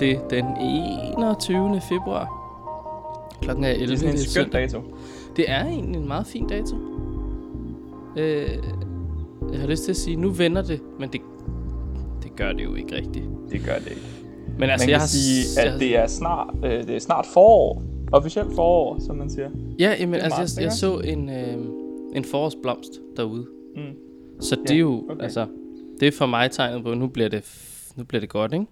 det den 21. februar. Klokken er 11. Det er sådan en skøn dato. Det er egentlig en meget fin dato. Øh, jeg har lyst til at sige, nu vender det, men det, det gør det jo ikke rigtigt. Det gør det ikke. Men altså, man jeg kan har sige, jeg, at det er snart, øh, det er snart forår. Officielt forår, som man siger. Ja, jamen, er altså, marts, jeg, jeg så en, øh, en forårsblomst derude. Mm. Så det Ja, er jo, okay. altså, det er for mig tegnet på, nu bliver det, nu bliver det godt, ikke?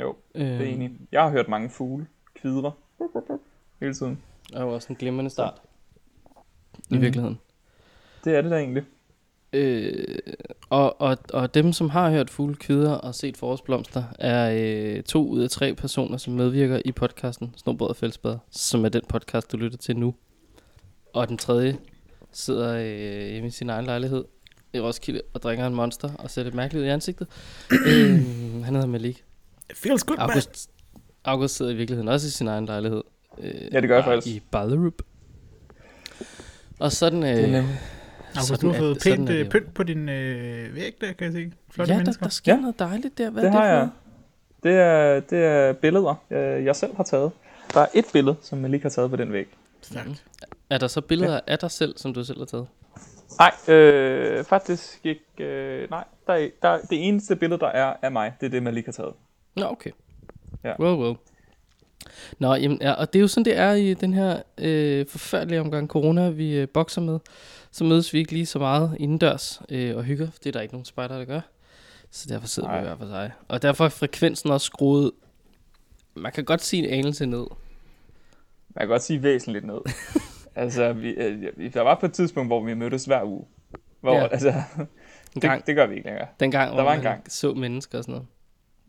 Jo, Øh, det er enig. Jeg har hørt mange fugle kvidre hele tiden. Og jo også en glimrende start. I Mhm. virkeligheden. Det er det da egentlig. Øh, og, og, og dem, som har hørt fugle kvider og set forårsblomster, er øh, to ud af tre personer, som medvirker i podcasten Snobrød og Fællesbader, som er den podcast, du lytter til nu. Og den tredje sidder øh, hjemme i sin egen lejlighed i Roskilde og drikker en monster og ser lidt mærkeligt ud i ansigtet. øh, han hedder Malik. It feels good, man. August, August sidder i virkeligheden også i sin egen lejlighed. Øh, Ja, det gør jeg bare faktisk. I Ballerup. Og sådan... Øh, Det er August, du har fået pænt øh, pynt på din øh, væg der, kan jeg se. Flotte ja, der, mennesker. der sker Ja. noget dejligt der. Hvad Det er det har for jeg. Det er, det er billeder, jeg, jeg selv har taget. Der er et billede, som jeg lige har taget på den væg. Stærkt. Er der så billeder af dig selv, som du selv har taget? Nej, øh, faktisk ikke. Øh, nej, der er, der, er- det eneste billede, der er af mig, det er det, man lige har taget. Nå, okay. Ja. Well, well. Nå, jamen, ja, og det er jo sådan, det er i den her øh, forfærdelige omgang corona, vi øh, bokser med. Så mødes vi ikke lige så meget indendørs øh, og hygger. Det er der ikke nogen spejder, der gør. Så derfor sidder Nej. vi hver for sig. Og derfor er frekvensen også skruet... Man kan godt sige en anelse ned. Man kan godt sige væsentligt ned. altså, vi, øh, der var på et tidspunkt, hvor vi mødtes hver uge. Hvor, Ja. altså, En gang, det, det gør vi ikke længere. den gang, hvor var en gang. så mennesker og sådan noget.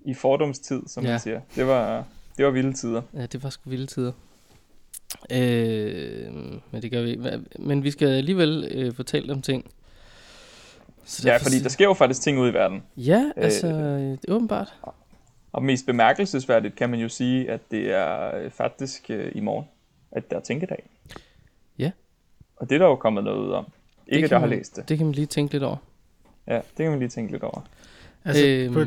I fordomstid, som Ja. man siger. Det var, det var vilde tider. Ja, det var sgu vilde tider. Øh, men det gør vi ikke. Men vi skal alligevel øh, fortælle om ting. Så Ja, fordi der sker jo faktisk ting ud i verden. Ja, Øh, altså, øh, det er åbenbart. Og mest bemærkelsesværdigt kan man jo sige, at det er øh, faktisk øh, i morgen, at der er tænkedag. Ja. Og det er der jo kommet noget ud om. Ikke, at jeg har man- læst det. Det kan man lige tænke lidt over. Ja, det kan man lige tænke lidt over. Altså, øhm, på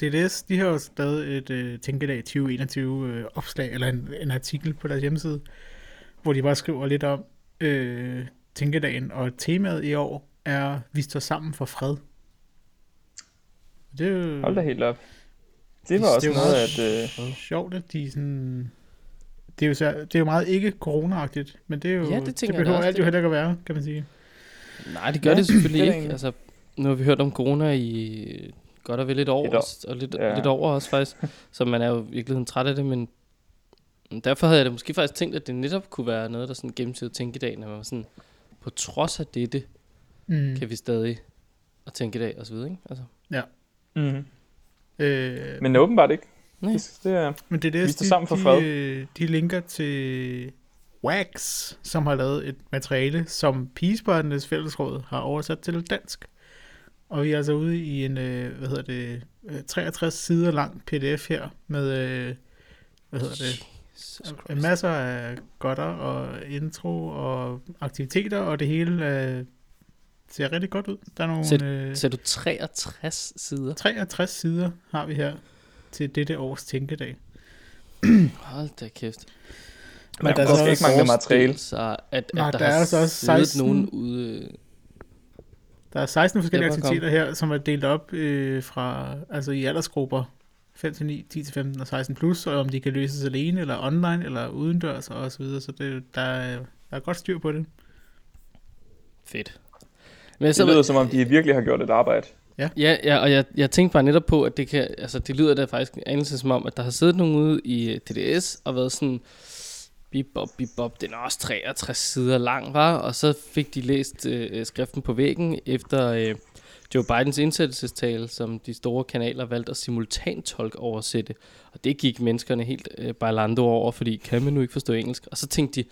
DDS, de har jo lavet et øh, Tænkedag 2021 øh, opslag, eller en, en artikel på deres hjemmeside, hvor de bare skriver lidt om øh, Tænkedagen, og temaet i år er, vi står sammen for fred. Det er jo Hold da helt op. Det var Det- også det er jo noget, at... Øh, sjovt, at de sådan... Det er jo, så, det er jo meget ikke corona-agtigt, men det er jo Ja, det det, behøver også, alt jo heller ikke at være, kan man sige. nej, det gør Ja, det selvfølgelig det ikke. Altså, nu har vi hørt om corona i godt og vel et år, Et år. også, og lidt, Ja. lidt over også faktisk. Så man er jo i virkeligheden træt af det, men derfor havde jeg da måske faktisk tænkt, at det netop kunne være noget, der sådan gennemsyrede tænkedagen, at man var sådan, på trods af dette, Mm. kan vi stadig og tænkedag og så videre, ikke? Altså, mm, Øh, men åbenbart ikke. nej. Det, det er, Men det er Vi det, står de, sammen for de, fred. øh, de linker til Wax, som har lavet et materiale, som Pigespejdernes Fællesråd har oversat til dansk. Og vi er altså ude i en, øh, hvad hedder det, øh, 63 sider lang pdf her, med, øh, hvad hedder det, Jesus masser af godter og intro og aktiviteter, og det hele øh, ser rigtig godt ud. Der er nogle øh, Så er du 63 sider? 63 sider har vi her til dette års tænkedag. Hold da kæft. Men der er der så skal også ikke mangle materiale. Sig, at, at Nej, der, der er har altså også siddet 16 nogen ude... Der er 16 forskellige er aktiviteter her, som er delt op øh, fra, altså i aldersgrupper 5 til 9, 10 til 15 og 16 plus, og om de kan løses alene, eller online, eller udendørs, og så videre. Så det, der, er, der er godt styr på det. Fedt. Men jeg det lyder som om, de virkelig har gjort et arbejde. Ja, ja og jeg, jeg tænkte bare netop på, at det kan, altså det lyder da faktisk en anelse som om, at der har siddet nogen ude i øh, DDS og været sådan, bibop, bibop, den er også 63 sider lang, var, og så fik de læst øh, skriften på væggen efter øh, Joe Bidens indsættelsestale, som de store kanaler valgte at simultantolk oversætte, og det gik menneskerne helt øh, bailando over, fordi kan man nu ikke forstå engelsk, og så tænkte de,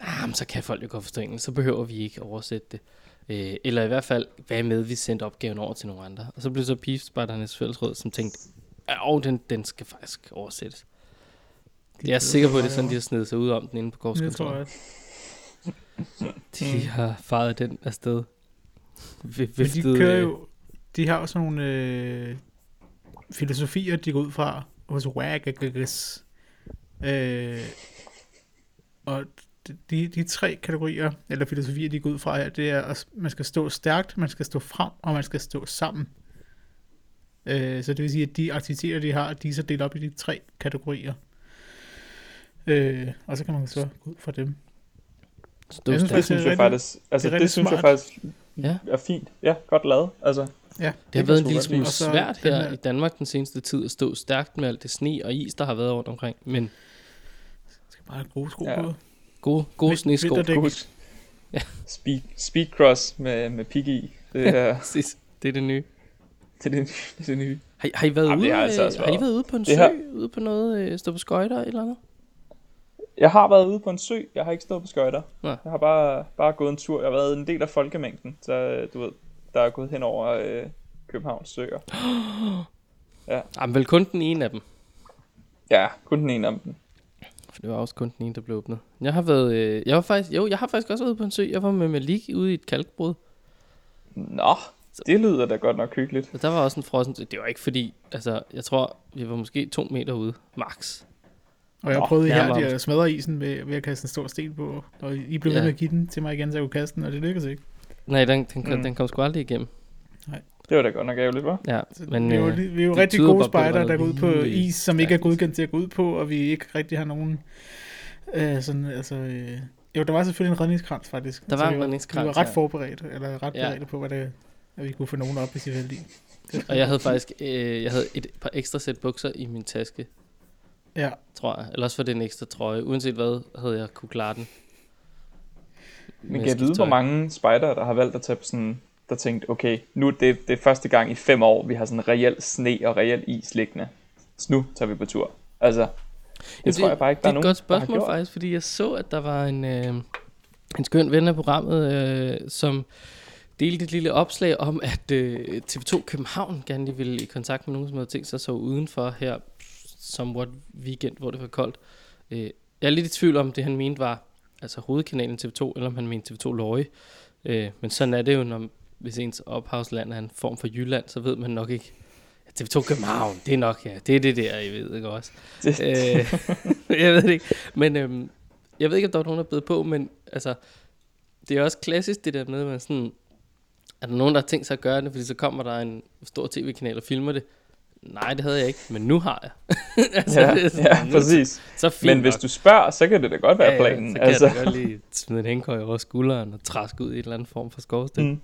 nah, men så kan folk jo godt forstå engelsk, så behøver vi ikke oversætte det. Øh, eller i hvert fald, hvad med, vi sendte opgaven over til nogle andre. Og så blev så Pigespejdernes Fællesråd, som tænkte, ja, den, den skal faktisk oversættes. Jeg er sikker på, at det er sådan, de har snedet sig ud om den inde på Det jeg. De har faret den afsted. Vi- Men Viftet, de kører øh, jo, de har også nogle, øh, filosofier, de går ud fra hos WAGGS. Øh, og de, de tre kategorier, eller filosofier, de går ud fra her, det er, at man skal stå stærkt, man skal stå frem, og man skal stå sammen. Øh, så det vil sige, at de aktiviteter, de har, de er så delt op i de tre kategorier. Øh, og så kan man så gå ud fra dem. Stå Jeg synes. Det synes det er jeg faktisk, altså det det, synes jeg smart. faktisk Ja. er fint. Ja, godt lavet. Altså, Ja, Det har kan været en lille smule så svært her her- i Danmark den seneste tid at stå stærkt med alt det sne og is, der har været rundt omkring. Men skal bare have gode sko Ja. på. gode, gode snesko. husk. Ja. Speed, speedcross med, med pig i. Det er. Det er det nye. det, er det, det er det nye. Har, har, I været Jamen, ude, det har altså øh, har I været- ude på en Det sø? har- Ude på noget, øh, stå på skøjter eller andet? Jeg har været ude på en sø. Jeg har ikke stået på skøjter. Nå. Jeg har bare, bare gået en tur. Jeg har været en del af folkemængden. Så øh, du ved, der er gået hen over øh, Københavns søer. Jamen vel kun den ene af dem. Ja, kun den ene af dem. For det var også kun den ene, der blev åbnet. Jeg har været, øh, jeg var faktisk, jo, jeg har faktisk også været ude på en sø. Jeg var med Malik ude i et kalkbrud. Nå, det lyder da godt nok hyggeligt. Og der var også en frossen. Det var ikke fordi, altså, jeg tror, vi var måske to meter ude, max. Og jeg Nå, prøvede her at smadre isen ved, ved at kaste en stor sten på. Og I blev ved Ja. med at give den til mig igen, så jeg kunne kaste den, og det lykkedes ikke. Nej, den, den, Mm. den kom sgu aldrig igennem. Det var da godt nok ærgerligt, hva'? Ja, men vi er jo, øh, vi er jo rigtig gode spejder, der går ud på is, som ikke er godkendt til at gå ud på, og vi ikke rigtig har nogen... Øh, sådan, altså, øh, jo, der var selvfølgelig en redningskrans, faktisk. Der var vi en redningskrans, Vi var ret ja. forberedt, eller ret Ja. på, hvad det, at vi kunne få nogen op, hvis I var heldige. Det- Og jeg havde faktisk øh, jeg havde et par ekstra sæt bukser i min taske, Ja, tror jeg. Ellers var det en ekstra trøje. Uanset hvad, havde jeg kunne klare den. Men kan jeg vide, hvor mange spejdere, der har valgt at tage på sådan, der tænkt, okay, nu er det, det er første gang i fem år, vi har sådan reel sne og reel is liggende. Så nu tager vi på tur. Altså, det, Jamen, tror jeg bare ikke, der det er er nogen, et godt der har spørgsmål faktisk, fordi jeg så, at der var en, øh, en skøn ven af programmet, øh, som delte et lille opslag om, at øh, TV2 København gerne lige ville i kontakt med nogen, som havde tænkt sig at sove udenfor her, somewhat weekend, hvor det var koldt. Øh, jeg er lidt i tvivl om, det han mente var altså hovedkanalen TV2, eller om han mente TV2 Løje. Øh, men sådan er det jo, når hvis ens ophavsland er en form for Jylland, så ved man nok ikke. Ja, TV2 København, det er nok, ja, det er det der, I ved ikke også. Det- øh, jeg ved det ikke. Men øhm, jeg ved ikke, om der var nogen, der er blevet på, men altså, det er også klassisk det der med, at man sådan, er der nogen, der har tænkt sig at gøre det, fordi så kommer der en stor tv-kanal og filmer det. Nej, det havde jeg ikke, men nu har jeg. altså, Ja, det er sådan, ja, nu- præcis. Så fint Men hvis nok. du spørger, så kan det da godt være planen. så kan altså. jeg da godt lige smide en hængkøj over skulderen og træske ud i en eller anden form for skovstik. Mm. Mm.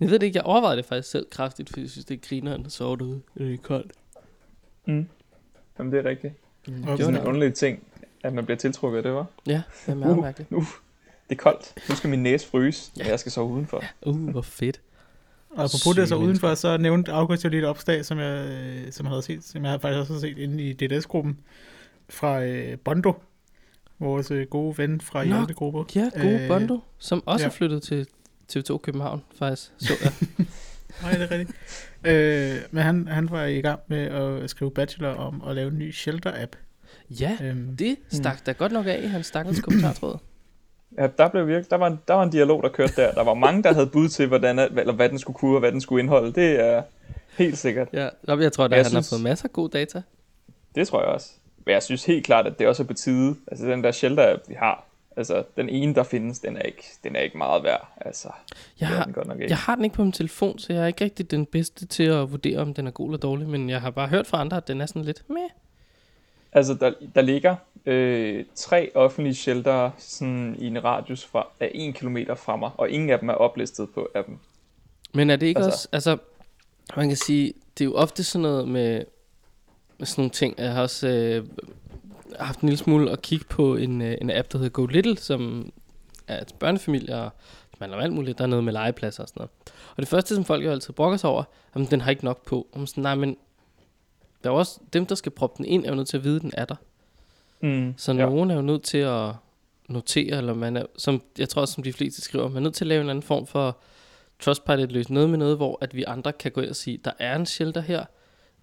Jeg ved det ikke, jeg overvejede det faktisk selv kraftigt, fordi jeg synes, det er grineren at sove derude. Det er koldt. Mm. Jamen, det er rigtigt. og Det er det sådan var en underlig ting, at man bliver tiltrukket af det, var. Ja, det er meget Uh. mærkeligt. Nu, det er koldt. Nu skal min næse fryse, Ja. og jeg skal sove udenfor. Uh, hvor fedt. Og apropos det så udenfor, så nævnte August jo lige et opslag, som jeg, øh, som jeg havde set, som jeg faktisk også har set inde i DDS-gruppen fra øh, Bondo, vores øh, gode ven fra Nå, Hjalte-gruppe. Ja, gode Øh, Bondo, som også ja. er flyttet til TV2 København, faktisk. Så jeg. Nej, det er rigtigt. øh, men han, han var i gang med at skrive bachelor om at lave en ny shelter-app. ja, Øhm, det stak da godt nok af i hans stakkels kommentartråd. Ja, der, blev virke, der, var en, der var en dialog, der kørte der. Der var mange, der havde bud til, hvordan, eller hvad den skulle kunne, og hvad den skulle indeholde. Det er helt sikkert. Ja, jeg tror, at han har synes- fået masser af god data. Det tror jeg også. Men jeg synes helt klart, at det også er på tide. Altså den der shelter vi har, altså den ene, der findes, den er ikke, den er ikke meget værd. Altså, Jeg har, den godt nok ikke. jeg har den ikke på min telefon, så jeg er ikke rigtig den bedste til at vurdere, om den er god eller dårlig, men jeg har bare hørt fra andre, at den er sådan lidt med. Altså, der, der ligger øh, tre offentlige shelter sådan i en radius fra, af en kilometer fra mig, og ingen af dem er oplistet på appen. Men er det ikke Altså- også, altså, man kan sige, det er jo ofte sådan noget med, med sådan nogle ting. Jeg har også øh, haft en lille smule at kigge på en, øh, en app, der hedder Go Little, som er et børnefamilie, og man har alt muligt, der er noget med legepladser og sådan noget. Og det første, som folk jo altid brokker sig over, jamen, den har ikke nok på. Og man sådan, nej, men der er også dem, der skal proppe den ind, er jo nødt til at vide, at den er der. Mm, Så ja. nogen er jo nødt til at notere, eller man er, som jeg tror også, som de fleste skriver, man er nødt til at lave en anden form for Trustpilot løs noget med noget, hvor at vi andre kan gå ind og sige, der er en shelter her,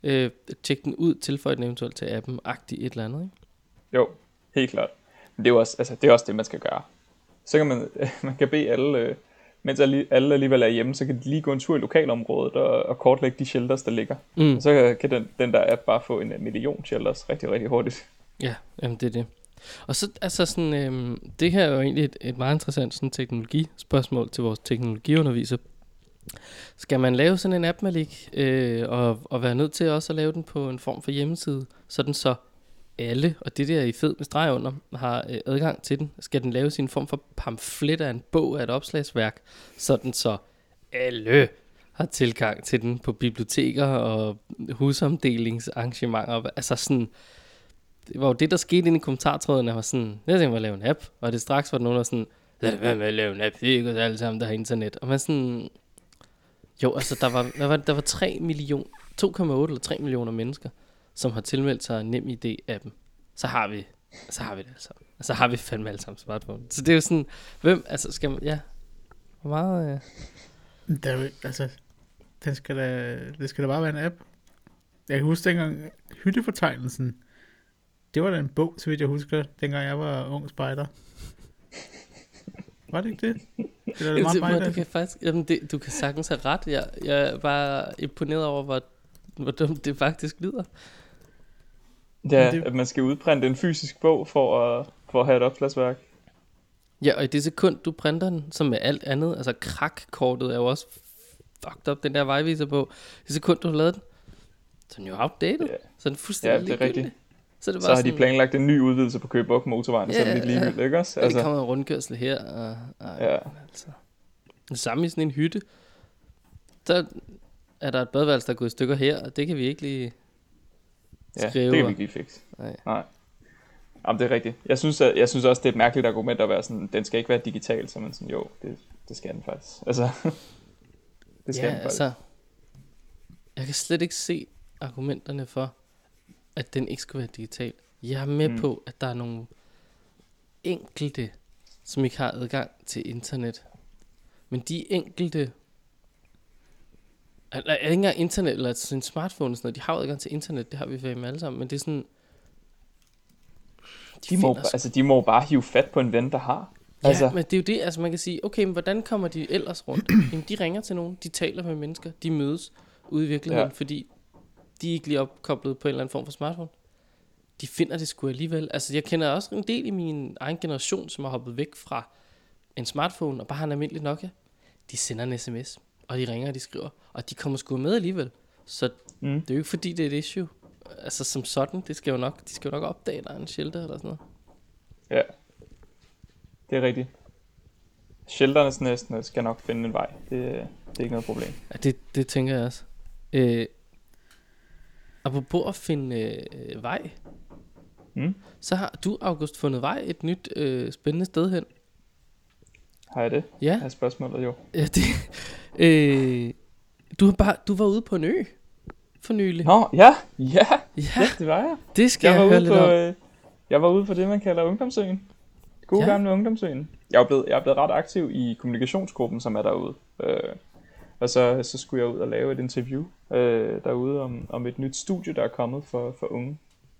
øh, tjek den ud, tilføj den eventuelt til appen, agtigt et eller andet, ikke? Jo, helt klart. Men det er jo også, altså, det, er også det, man skal gøre. Så kan man, man kan bede alle øh, mens alle alligevel er hjemme, så kan de lige gå en tur i lokalområdet og, og kortlægge de shelters, der ligger. Mm. Og så kan den, den der app bare få en million shelters rigtig, rigtig hurtigt. Ja, jamen det er det. Og så, altså sådan, øhm, det her er jo egentlig et, et meget interessant sådan teknologispørgsmål til vores teknologiunderviser. Skal man lave sådan en app, Malik, øh, og, og være nødt til også at lave den på en form for hjemmeside, sådan så alle, og det der i fed med streg under, har øh, adgang til den? Skal den lave sin form for pamflet af en bog af et opslagsværk, sådan så alle har tilgang til den på biblioteker og husomdelingsarrangementer? Altså sådan, det var jo det, der skete inde i kommentartrådene, var sådan, jeg tænkte mig at lave en app, og det straks var der nogen, der sådan, lad det være med at lave en app, det er ikke os alle sammen, der har internet. Og man sådan, jo, altså der var, der var, der var 3 million, 2,8 eller 3 millioner mennesker, som har tilmeldt sig nem idé-appen. Så har vi, så har vi det altså. Så har vi fandme alle sammen smartphone. Så det er jo sådan, hvem, altså skal man, ja, hvor meget, øh, Der er jo, altså, den skal da, det skal da bare være en app. Jeg kan huske dengang, hyttefortegnelsen, det var da en bog, så vidt jeg husker, dengang jeg var ung spejder. Var det ikke det? Eller er det Jamen, meget mig, du kan faktisk, jamen det, du kan sagtens have ret. Jeg, jeg er bare imponeret over, hvor, hvor dumt det faktisk lyder. Ja, det- at man skal udprinte en fysisk bog for at, for at have et opslagsværk. Ja, og i det sekund, du printer den, som med alt andet, altså krakkortet er jo også fucked up, den der vejviser på. I det sekund, du har lavet den, så er den jo outdated. Ja. Så er den fuldstændig Ja, det er ligegyldig. rigtigt. Så er det Så bare har de sådan, planlagt en ny udvidelse på Køge motorvejen, så er det Ja, lidt ja. ligegyldigt, ikke også? Ja, det Altså, kommer en rundkørsel her, og, og ja, altså. Det samme i sådan en hytte. Så er der et badeværelse, der er gået i stykker her, og det kan vi ikke lige... ja, Skriver. det kan vi ikke lige fikse. Nej. Nej. Jamen, det er rigtigt. Jeg synes, at, jeg synes også, det er et mærkeligt argument at være sådan, den skal ikke være digital, så man sådan, jo, det, det skal den faktisk. Altså, det skal ja, den faktisk. altså, jeg kan slet ikke se argumenterne for, at den ikke skulle være digital. Jeg er med mm. Mm. på, at der er nogle enkelte, som ikke har adgang til internet. Men de enkelte, eller ikke engang internet, eller en smartphone og sådan noget, de har jo adgang til internet, det har vi med alle sammen, men det er sådan, De må, finder sgu- altså, de må bare hive fat på en ven, der har. Ja, Altså, men det er jo det, altså man kan sige, okay, men hvordan kommer de ellers rundt? Jamen, de ringer til nogen, de taler med mennesker, de mødes ude i virkeligheden. Ja. fordi de er ikke lige opkoblet på en eller anden form for smartphone. De finder det sgu alligevel. Altså, jeg kender også en del i min egen generation, som har hoppet væk fra en smartphone og bare har en almindelig Nokia. De sender en sms, og de ringer, og de skriver, og de kommer sgu med alligevel. Så mm, det er jo ikke fordi, det er et issue. Altså som sådan, det skal jo nok, de skal jo nok opdage, der er en shelter eller sådan noget. ja. Det er rigtigt. Shelternes næsten skal nok finde en vej. Det, det er ikke noget problem. Ja, det, det tænker jeg også. Øh, apropos at finde øh, vej, Mm? så har du, August, fundet vej et nyt øh, spændende sted hen. Har jeg det? Ja, Er spørgsmålet jo. ja det, øh, du, har bare, du var ude på en ø for nylig. Nå, ja, ja, Ja, ja, det var jeg. det skal Jeg jeg, var, høre ude lidt på, øh, jeg var ude på det, man kalder ungdomsøen. God ja. gamle ungdomsøen. Jeg er, blevet, jeg er blevet ret aktiv i kommunikationsgruppen, som er derude. Øh, og så, så skulle jeg ud og lave et interview øh, derude om, om et nyt studie, der er kommet for, for unge.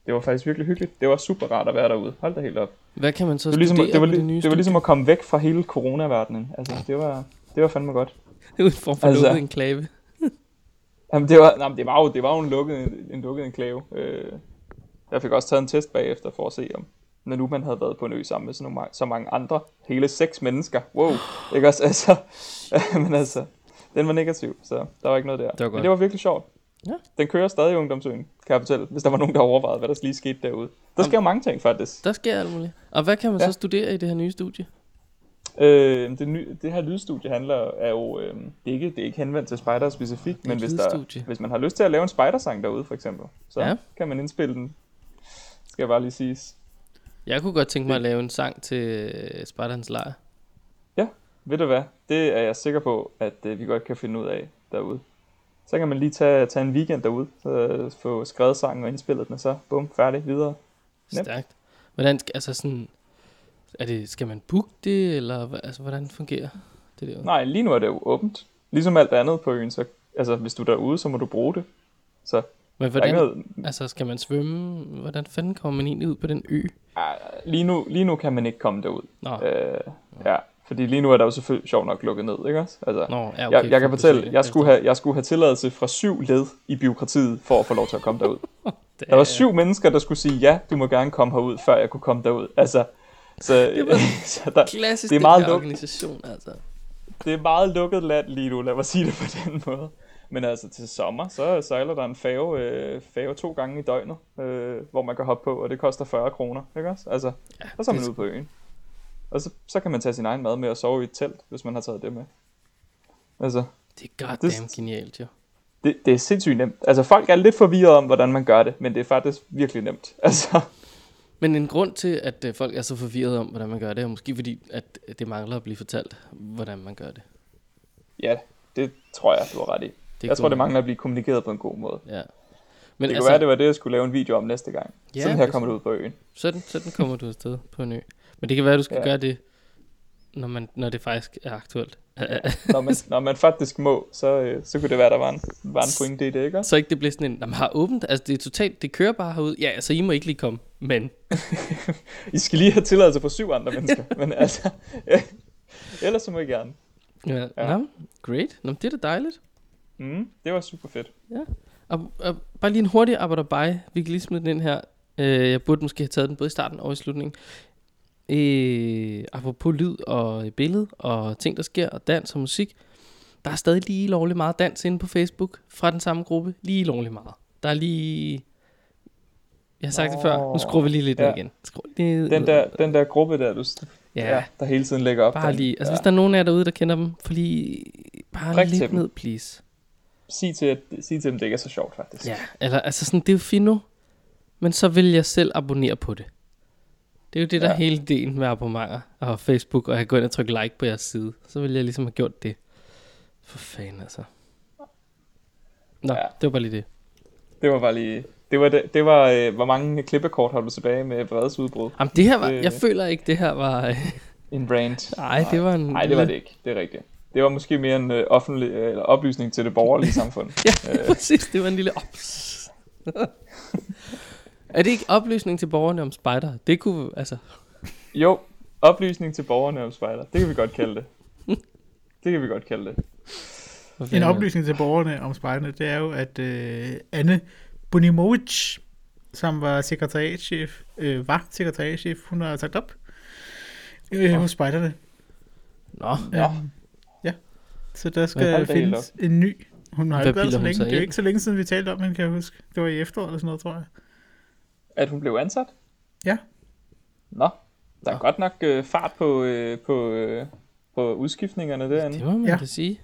Det var faktisk virkelig hyggeligt. Det var super rart at være derude. Hold da helt op. Hvad kan man så Det var, ligesom, det, var, det nye det var ligesom at komme væk fra hele coronaverdenen. Altså, det var, det var fandme godt. studie? en form for Altså- lukket enklave. Jamen, det var, nej, men det var jo, det var jo en lukket, en lukket enklave. Øh, jeg fik også taget en test bagefter for at se, om når nu man havde været på en ø sammen med så, nogle, så mange andre, hele seks mennesker, wow, ikke også, altså, men altså, den var negativ, så der var ikke noget der. Det var godt. Men det var virkelig sjovt. Ja. Den kører stadig i ungdomsøen, kan jeg fortælle, hvis der var nogen, der overvejede, hvad der lige skete derude. Der sker jo mange ting, faktisk. Der sker alt muligt. Og hvad kan man Ja. så studere i det her nye studie? Øh, det, ny, det her lydstudie handler er jo, øh, det, er ikke, det er ikke henvendt til spider specifikt, men hvis, der, hvis man har lyst til at lave en spidersang derude, for eksempel, så Ja. ja. kan man indspille den. Skal jeg bare lige sige. Jeg kunne godt tænke mig at lave en sang til øh, Spartans lejr. Ved du hvad? Det er jeg sikker på, at øh, vi godt kan finde ud af derude. Så kan man lige tage, tage en weekend derude, øh, få skrevet sangen og indspillet den, og så bum, færdig, videre. Nemt. Stærkt. Hvordan, skal- altså sådan, er det, skal man booke det, eller altså, hvordan fungerer det der? Nej, lige nu er det jo åbent. Ligesom alt andet på øen, så altså, hvis du er derude, så må du bruge det. Så Men hvordan, noget, altså skal man svømme? Hvordan fanden kommer man egentlig ud på den ø? ah, lige, nu, lige nu kan man ikke komme derud. Nå, Øh, ja, Fordi lige nu er der jo selvfølgelig sjovt nok lukket ned, ikke også? Altså, Nå, ja, jeg, jeg kan for fortælle, jeg skulle, have, jeg skulle have tilladelse fra syv led i byråkratiet for at få lov til at komme derud. Der var syv mennesker, der skulle sige, ja, du må gerne komme herud, før jeg kunne komme derud. Altså, så, så der, Klassisk det er meget luk- organisation, altså. det er meget lukket land lige nu, lad mig sige det på den måde. Men altså til sommer, så sejler der en færge, øh, færge to gange i døgnet, øh, hvor man kan hoppe på, og det koster 40 kroner, ikke også? Altså, Ja, og så er man det- ude på øen. Og så, så kan man tage sin egen mad med og sove i et telt, hvis man har taget det med. Altså, Det er goddamn Det- genialt, jo. det, det er sindssygt nemt. Altså, folk er lidt forvirret om, hvordan man gør det, men det er faktisk virkelig nemt. Altså, Men en grund til, at øh, folk er så forvirret om, hvordan man gør det, er måske fordi, at det mangler at blive fortalt, hvordan man gør det. ja, det tror jeg, du har ret i. det jeg tror, det mangler at blive kommunikeret på en god måde. Ja. Men Det altså, kunne være, det var det, jeg skulle lave en video om næste gang. Ja, Sådan her kommer du ud på øen. sådan, sådan kommer du afsted på en ø. Men det kan være, at du skal Ja. ja. gøre det, når, man, når det faktisk er aktuelt. Når man, når man faktisk må, så, øh, så kunne det være, der var en, var en pointe i det, ikke? Så ikke det bliver sådan en, man har åbent, altså det er totalt, det kører bare herud. Ja, altså I må ikke lige komme, men I skal lige have tilladelse for syv andre mennesker, men altså, ellers så må I gerne. ja, Ja. ja. Nå, great. Nå, det er da dejligt. Mm, det var super fedt. Og, og bare lige en hurtig arbejder by. Vi kan lige smide den ind her. Øh, jeg burde måske have taget den både i starten og i slutningen. Øh, apropos lyd og billede og ting, der sker, og dans og musik. Der er stadig lige lovligt meget dans inde på Facebook fra den samme gruppe. Lige lovligt meget. Der er lige... Jeg har sagt det før. Nu skruer vi lige lidt Ja. ned igen. Skru Den der, den der gruppe der, du, Ja, ja, der hele tiden lægger op. bare lige. Altså, ja. hvis der er nogen af jer derude, der kender dem, for lige... Bare til lidt ned, please. Sig, til, at, sig til dem, det ikke er så sjovt, faktisk. Ja, eller altså sådan, det er jo fino, men så vil jeg selv abonnere på det. Det er jo det, der Ja. er hele ideen med abonnementer og Facebook, og jeg går ind og trykker like på jeres side. Så vil jeg ligesom have gjort det. For fanden altså. Nå, Ja. det var bare lige det. Det var bare lige... Det var, det, det var øh, hvor mange klippekort har du tilbage med vredesudbrud? Jamen, det her var, Det- jeg føler ikke, det her var... En brand. Nej, det var en... Nej, det var det ikke. Det er rigtigt. Det var måske mere en øh, offentlig, øh, eller oplysning til det borgerlige samfund. Ja, Øh. præcis. Det var en lille ops. er det ikke oplysning til borgerne om spider? Det kunne, altså... Jo, oplysning til borgerne om spejder. Det kan vi godt kalde det. Det kan vi godt kalde det. En oplysning til borgerne om spejderne, det er jo, at øh, Anne Bunimovic, som var sekretariatchef, øh, var sekretariatchef, hun har sagt op øh, hos spejderne. Nå, Nå. Øhm, ja, så der skal findes en ny. Hun har Hvad ikke været så længe. Det er jo ikke så længe siden, vi talte om hende, kan jeg huske. Det var i efteråret eller sådan noget, tror jeg. At hun blev ansat? Ja. Nå, der er Nå. godt nok øh, fart på, øh, på, øh, på udskiftningerne derinde. Det må man Ja. da sige.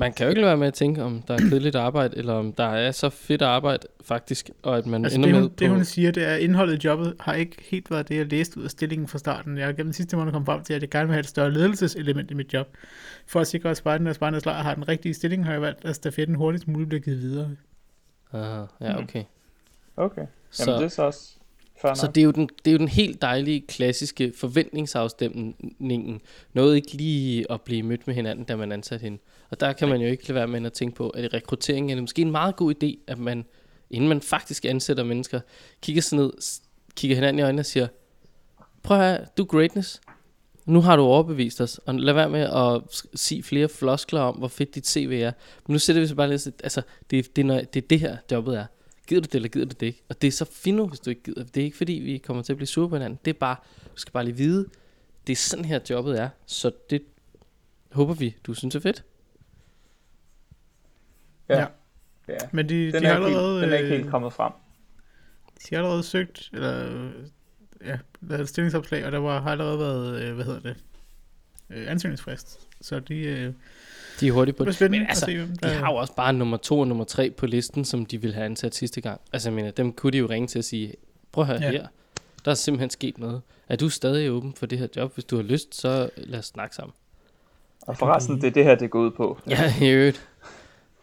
Man kan jo ikke lade være med at tænke, om der er kedeligt arbejde, eller om der er så fedt arbejde, faktisk, og at man Altså ender det, med hun, på... det hun siger, det er, at indholdet i jobbet har ikke helt været det, jeg læste ud af stillingen fra starten. Jeg har gennem den sidste måned kommet frem til, at jeg gerne vil have et større ledelseselement i mit job. For at sikre, at Spartan og Spartans lejr har den rigtige stilling, har jeg valgt, at stafetten hurtigst muligt bliver givet videre. Aha, ja, okay. Okay, jamen Så, det er så også så det, er jo den, det er jo den helt dejlige, klassiske forventningsafstemningen. Noget ikke lige at blive mødt med hinanden, da man ansat hende. Og der kan man jo ikke lade være med at tænke på, at rekrutteringen er det måske en meget god idé, at man, inden man faktisk ansætter mennesker, kigger sådan ned, kigger hinanden i øjnene og siger, prøv at høre, du er greatness. Nu har du overbevist os, og lad være med at sige flere floskler om, hvor fedt dit CV er. Men nu sætter vi så bare lidt, altså, det, det, når- det er det her, jobbet er. Gider du det, eller gider du det ikke? Og det er så fint, hvis du ikke gider. Det er ikke fordi, vi kommer til at blive sure på hinanden. Det er bare, du skal bare lige vide, det er sådan her, jobbet er. Så det håber vi, du synes er fedt. Ja. Ja. ja. Men de, Den, de, er har helt, allerede, den er ikke øh, helt kommet frem. de har allerede søgt, eller ja, lavet et stillingsopslag, og der var, har allerede været, øh, hvad hedder det, øh, ansøgningsfrist. Så de, øh, De er hurtige på det Men altså, se, De har jo også bare nummer to og nummer tre på listen, som de ville have ansat sidste gang. Altså, jeg mener, dem kunne de jo ringe til at sige, prøv at høre Ja. her, der er simpelthen sket noget. Er du stadig åben for det her job? Hvis du har lyst, så lad os snakke sammen. Og forresten, det er det her, det går ud på. Ja, i øvrigt.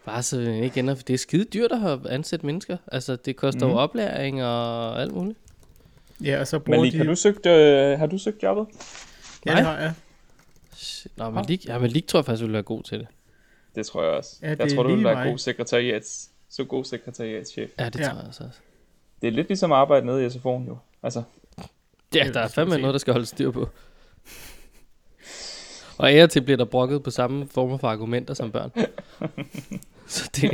Bare så det ikke ender, for det er skide dyrt at have ansat mennesker. Altså, det koster mm. Mhm. jo oplæring og alt muligt. Ja, og så bruger Malik, de... har du søgt, øh, har du søgt jobbet? Ja, Nej. det har jeg. Nå, men lige, ja, men lige tror jeg faktisk, ville være god til det. Det tror jeg også. Ja, jeg tror, du vil være mig. god sekretariats, så god sekretariatschef. Ja, det Ja. tror jeg altså også. Det er lidt ligesom at arbejde nede i SFO'en jo. Altså, Ja, Det der er fandme noget, der skal holde styr på. Og af og til bliver der brokket på samme former for argumenter som børn. Så det,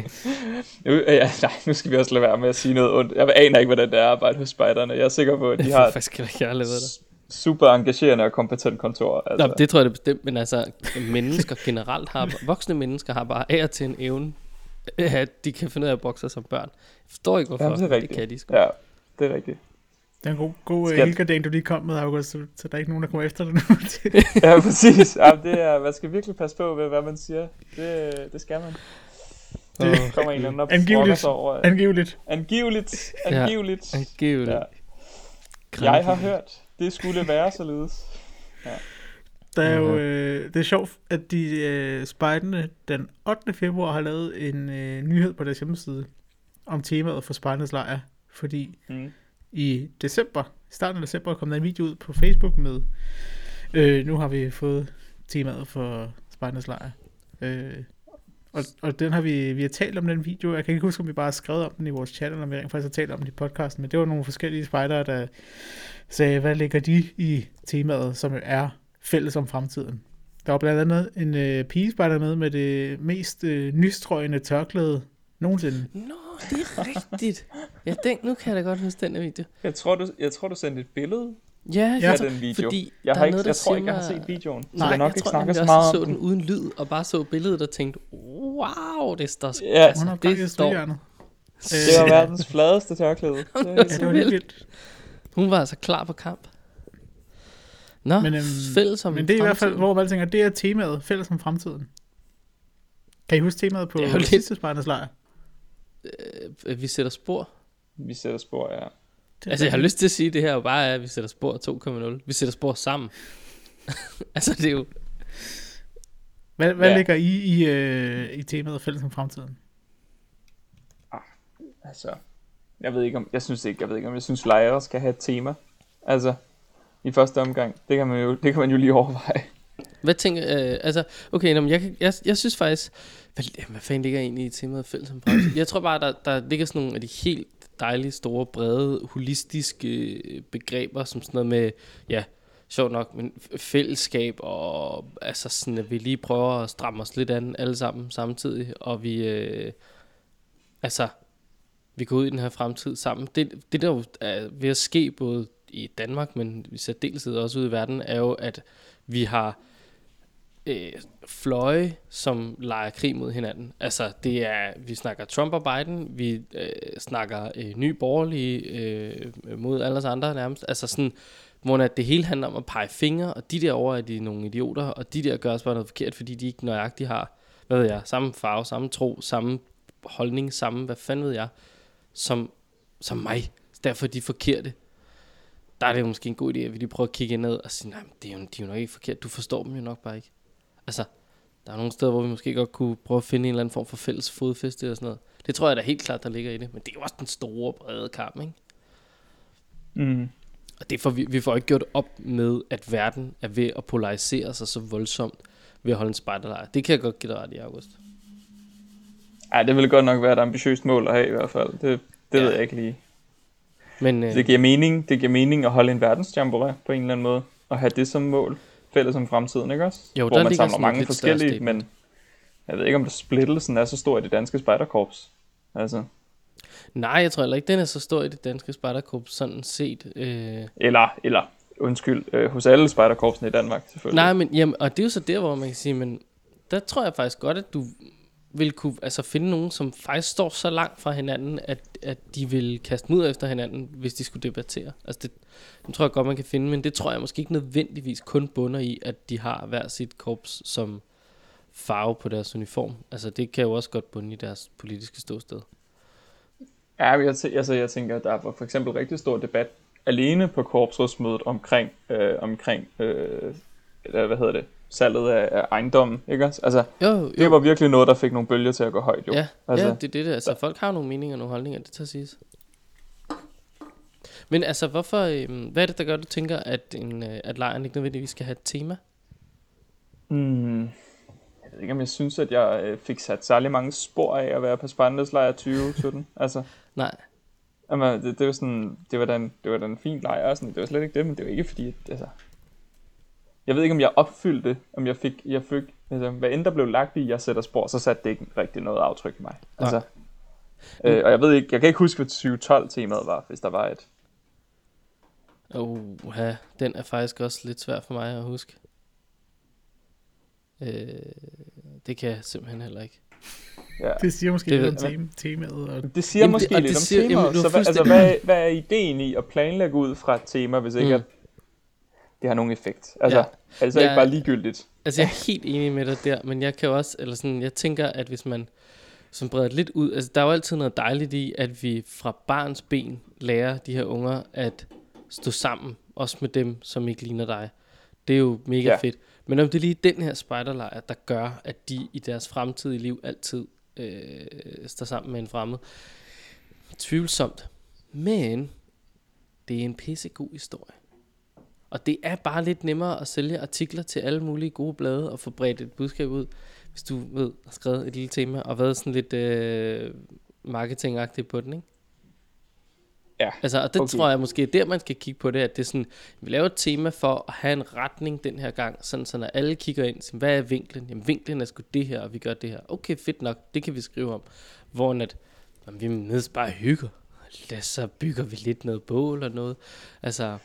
Nu, ja, nej, nu skal vi også lade være med at sige noget ondt. Jeg aner ikke, hvordan det er at arbejde hos spejderne. Jeg er sikker på, at de har faktisk ikke jeg har lavet det. Super engagerende og kompetent kontor. Altså. Nå, det tror jeg det bestemt, men altså mennesker generelt har, voksne mennesker har bare af og til en evne, at de kan finde ud af at bokse som børn. Jeg forstår ikke, hvorfor Jamen, det er rigtigt. det kan de sgu. Ja, det er rigtigt. Det er en god, god uh, helgardering, du lige kom med, August, så, så der er ikke nogen, der kommer efter dig nu. Ja, præcis. Ja, det er, man skal virkelig passe på ved, hvad man siger. Det, det skal man. Det- kommer en eller anden op Angiveligt. over. Angiveligt. Angiveligt. Ja. Angiveligt. Angiveligt. Ja. Ja. Jeg har hørt, det skulle være således. Der er jo, øh, det er sjovt, at de øh, spejderne den 8. februar har lavet en øh, nyhed på deres hjemmeside om temaet for spejdernes lejr, fordi Mm. i december, i starten af december, kom der en video ud på Facebook med, øh, nu har vi fået temaet for spejdernes lejr. Øh, og, og den har vi, vi har talt om den video, jeg kan ikke huske, om vi bare har skrevet om den i vores chat, eller om vi rent faktisk har talt om den i podcasten, men det var nogle forskellige spejdere, der sagde, hvad ligger de i temaet, som er fælles om fremtiden. Der var blandt andet en øh, pigespejder med med det mest øh, nystrøgende tørklæde nogensinde. Nå, det er rigtigt. Ja, den, nu kan jeg da godt huske den her video. Jeg tror, du, jeg tror, du sendte et billede Ja, Ja. jeg den video. fordi jeg, der har ikke, noget, jeg der tror ikke, jeg har set videoen, så Nej, jeg nok jeg ikke tror, nemlig så meget jeg så den den. uden lyd, og bare så billedet og tænkte, wow, det står sgu- Ja, Hun har det står- det var verdens fladeste tørklæde. Det, Ja, det var helt vildt. Hun var altså klar på kamp. Nå, Men, øhm, fælles om Men det er i hvert fald, fremtiden. hvor man tænker, det er temaet fælles om fremtiden. Kan I huske temaet på Det er jo lidt- sidste spejdernes lejr? Øh, vi sætter spor. vi sætter spor, ja. Altså, jeg har lyst til at sige, at det her bare er, at vi sætter spor 2.0. Vi sætter spor sammen. altså, det er jo... Hvad, hvad Ja. ligger I i, øh, i temaet fælles om fremtiden? Altså, jeg ved ikke om, jeg synes ikke, jeg ved ikke om, jeg synes lejre skal have et tema. Altså, i første omgang, det kan man jo, det kan man jo lige overveje. Hvad tænker... Øh, altså, okay, nå, men jeg, jeg, jeg synes faktisk... Hvad, hvad fanden ligger egentlig i temaet fælles om fremtiden? Jeg tror bare, der, der ligger sådan nogle af de helt dejlige, store, brede, holistiske øh, begreber, som sådan noget med, ja, sjovt nok, men fællesskab, og altså sådan, at vi lige prøver at stramme os lidt an alle sammen samtidig, og vi, øh, altså, vi går ud i den her fremtid sammen. Det, det der jo er ved at ske både i Danmark, men i særdeleshed også ude i verden, er jo, at vi har øh, fløje, som leger krig mod hinanden. Altså, det er, vi snakker Trump og Biden, vi øh, snakker øh, ny borgerlige øh, mod alle os andre nærmest. Altså sådan, hvor at det hele handler om at pege fingre, og de derovre er de nogle idioter, og de der gør også bare noget forkert, fordi de ikke nøjagtigt har, hvad ved jeg, samme farve, samme tro, samme holdning, samme, hvad fanden ved jeg, som, som mig. Derfor er de forkerte. Der er det jo måske en god idé, at vi lige prøver at kigge ned og sige, nej, det er jo, de er jo nok ikke forkert. Du forstår dem jo nok bare ikke. Altså, der er nogle steder, hvor vi måske godt kunne prøve at finde en eller anden form for fælles fodfæste og sådan noget. Det tror jeg da helt klart, der ligger i det. Men det er jo også den store, brede kamp, ikke? Mm. Og det får vi, vi får ikke gjort op med, at verden er ved at polarisere sig så voldsomt ved at holde en spejderlejr. Det kan jeg godt give dig ret i, August. Ej, det ville godt nok være et ambitiøst mål at have i hvert fald. Det, det Ja. ja. ved jeg ikke lige. Men øh, Det giver mening, det giver mening at holde en verdensjamboree på en eller anden måde, og have det som mål, fælles om fremtiden, ikke også? Jo, Hvor der man samler mange forskellige, men jeg ved ikke, om der splittelsen er så stor i det danske spejderkorps. Altså, nej, jeg tror heller ikke, den er så stor i det danske spejderkorps, sådan set. Øh, eller, eller, undskyld, øh, hos alle spejderkorpsene i Danmark, selvfølgelig. Nej, men jamen, og det er jo så der, hvor man kan sige, men der tror jeg faktisk godt, at du vil kunne altså, finde nogen, som faktisk står så langt fra hinanden, at, at de vil kaste mudder efter hinanden, hvis de skulle debattere. Altså det, det tror jeg godt, man kan finde, men det tror jeg måske ikke nødvendigvis kun bunder i, at de har hver sit korps som farve på deres uniform. Altså det kan jo også godt bunde i deres politiske ståsted. Ja, jeg, tæ- altså, jeg tænker, at der var for eksempel rigtig stor debat alene på korpsrådsmødet omkring, øh, omkring øh, eller hvad hedder det, salget af, af ejendommen, ikke også? Altså, Jo, jo. det var virkelig noget, der fik nogle bølger til at gå højt, jo. Ja, altså, ja, det er det der. Altså, folk har nogle meninger og nogle holdninger, det tager siges. Men altså, hvorfor, øhm, hvad er det, der gør, du tænker, at, en, øh, at lejren ikke nødvendigvis skal have et tema? Hmm. Jeg ved ikke, om jeg synes, at jeg øh, fik sat særlig mange spor af at være på Spandeslejr 2017. altså, Nej, jamen, det, det, var sådan, det var da en, det var da en fin lejr, og sådan, det var slet ikke det, men det var ikke fordi, at, altså, jeg ved ikke, om jeg opfyldte, om jeg fik, jeg fik altså, hvad end der blev lagt i, jeg sætter spor, så satte det ikke rigtig noget aftryk i mig. Altså, øh, og jeg ved ikke, jeg kan ikke huske, hvad 2012-temaet var, hvis der var et. Uh, ja, den er faktisk også lidt svær for mig at huske. Øh, det kan jeg simpelthen heller ikke. Ja. Det siger måske Det lidt ved- om tema, temaet. Og Det siger Jamen, måske det- og lidt det om siger- temaet, jamen, så hvad, altså, hvad, hvad er ideen i at planlægge ud fra et tema, hvis ikke Mm. at det har nogen effekt? Altså, Ja. er det så Ja. ikke bare ligegyldigt? Altså jeg er helt enig med dig der, men jeg kan også, eller sådan, jeg tænker, at hvis man som breder det lidt ud, altså der er jo altid noget dejligt i, at vi fra barns ben lærer de her unger at stå sammen, også med dem, som ikke ligner dig. Det er jo mega ja. fedt. Men om det er lige den her spejderlejr, der gør, at de i deres fremtidige liv altid øh, står sammen med en fremmed. Tvivlsomt. Men det er en pissegod historie. Og det er bare lidt nemmere at sælge artikler til alle mulige gode blade og få bredt et budskab ud, hvis du ved, har skrevet et lille tema og været sådan lidt øh, marketingagtig på den, ikke? Ja, Altså, og det okay. tror jeg måske er der, man skal kigge på det, at det er sådan, vi laver et tema for at have en retning den her gang, sådan så når alle kigger ind, siger, hvad er vinklen? Jamen, vinklen er sgu det her, og vi gør det her. Okay, fedt nok, det kan vi skrive om. Hvor at, jamen, vi er nede bare hygger. Lad så bygger vi lidt noget bål og noget. Altså,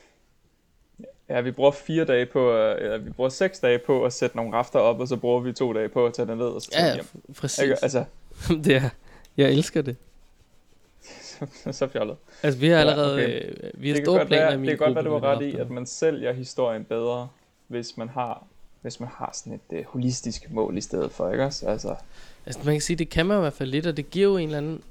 Ja, vi bruger fire dage på, øh, eller vi bruger seks dage på at sætte nogle rafter op, og så bruger vi to dage på at tage den ned og så tage ja, hjem. ja, præcis. Ikke? Altså, det er, jeg elsker det. så fjollet. Altså, vi har Ja, allerede, okay. øh, vi har det store planer være, i min det kan godt være, du har ret i, at man sælger historien bedre, hvis man har, hvis man har sådan et uh, holistisk mål i stedet for, ikke også? Altså, Altså man kan sige, det kan man i hvert fald lidt, og det giver jo en eller anden...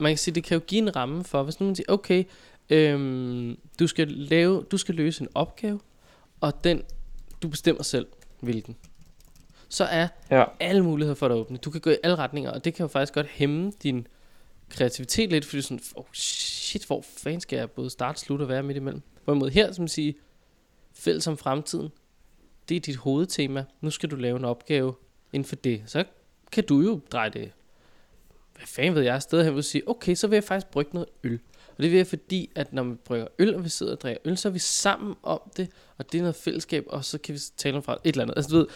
Man kan sige, det kan jo give en ramme for, hvis nu man siger, okay, øhm, du, skal lave, du skal løse en opgave, og den, du bestemmer selv, hvilken. Så er ja, alle muligheder for at åbne. Du kan gå i alle retninger, og det kan jo faktisk godt hæmme din kreativitet lidt, fordi du er sådan, oh shit, hvor fanden skal jeg både starte, slutte og være midt imellem. Hvorimod her, som siger, fælles om fremtiden, det er dit hovedtema. Nu skal du lave en opgave inden for det. Så kan du jo dreje det. Hvad fanden ved jeg? Stedet hen vil sige, okay, så vil jeg faktisk brygge noget øl. Og det vil jeg, fordi at når vi brygger øl, og vi sidder og drikker øl, så er vi sammen om det, og det er noget fællesskab, og så kan vi tale om fra et eller andet. Altså du ved,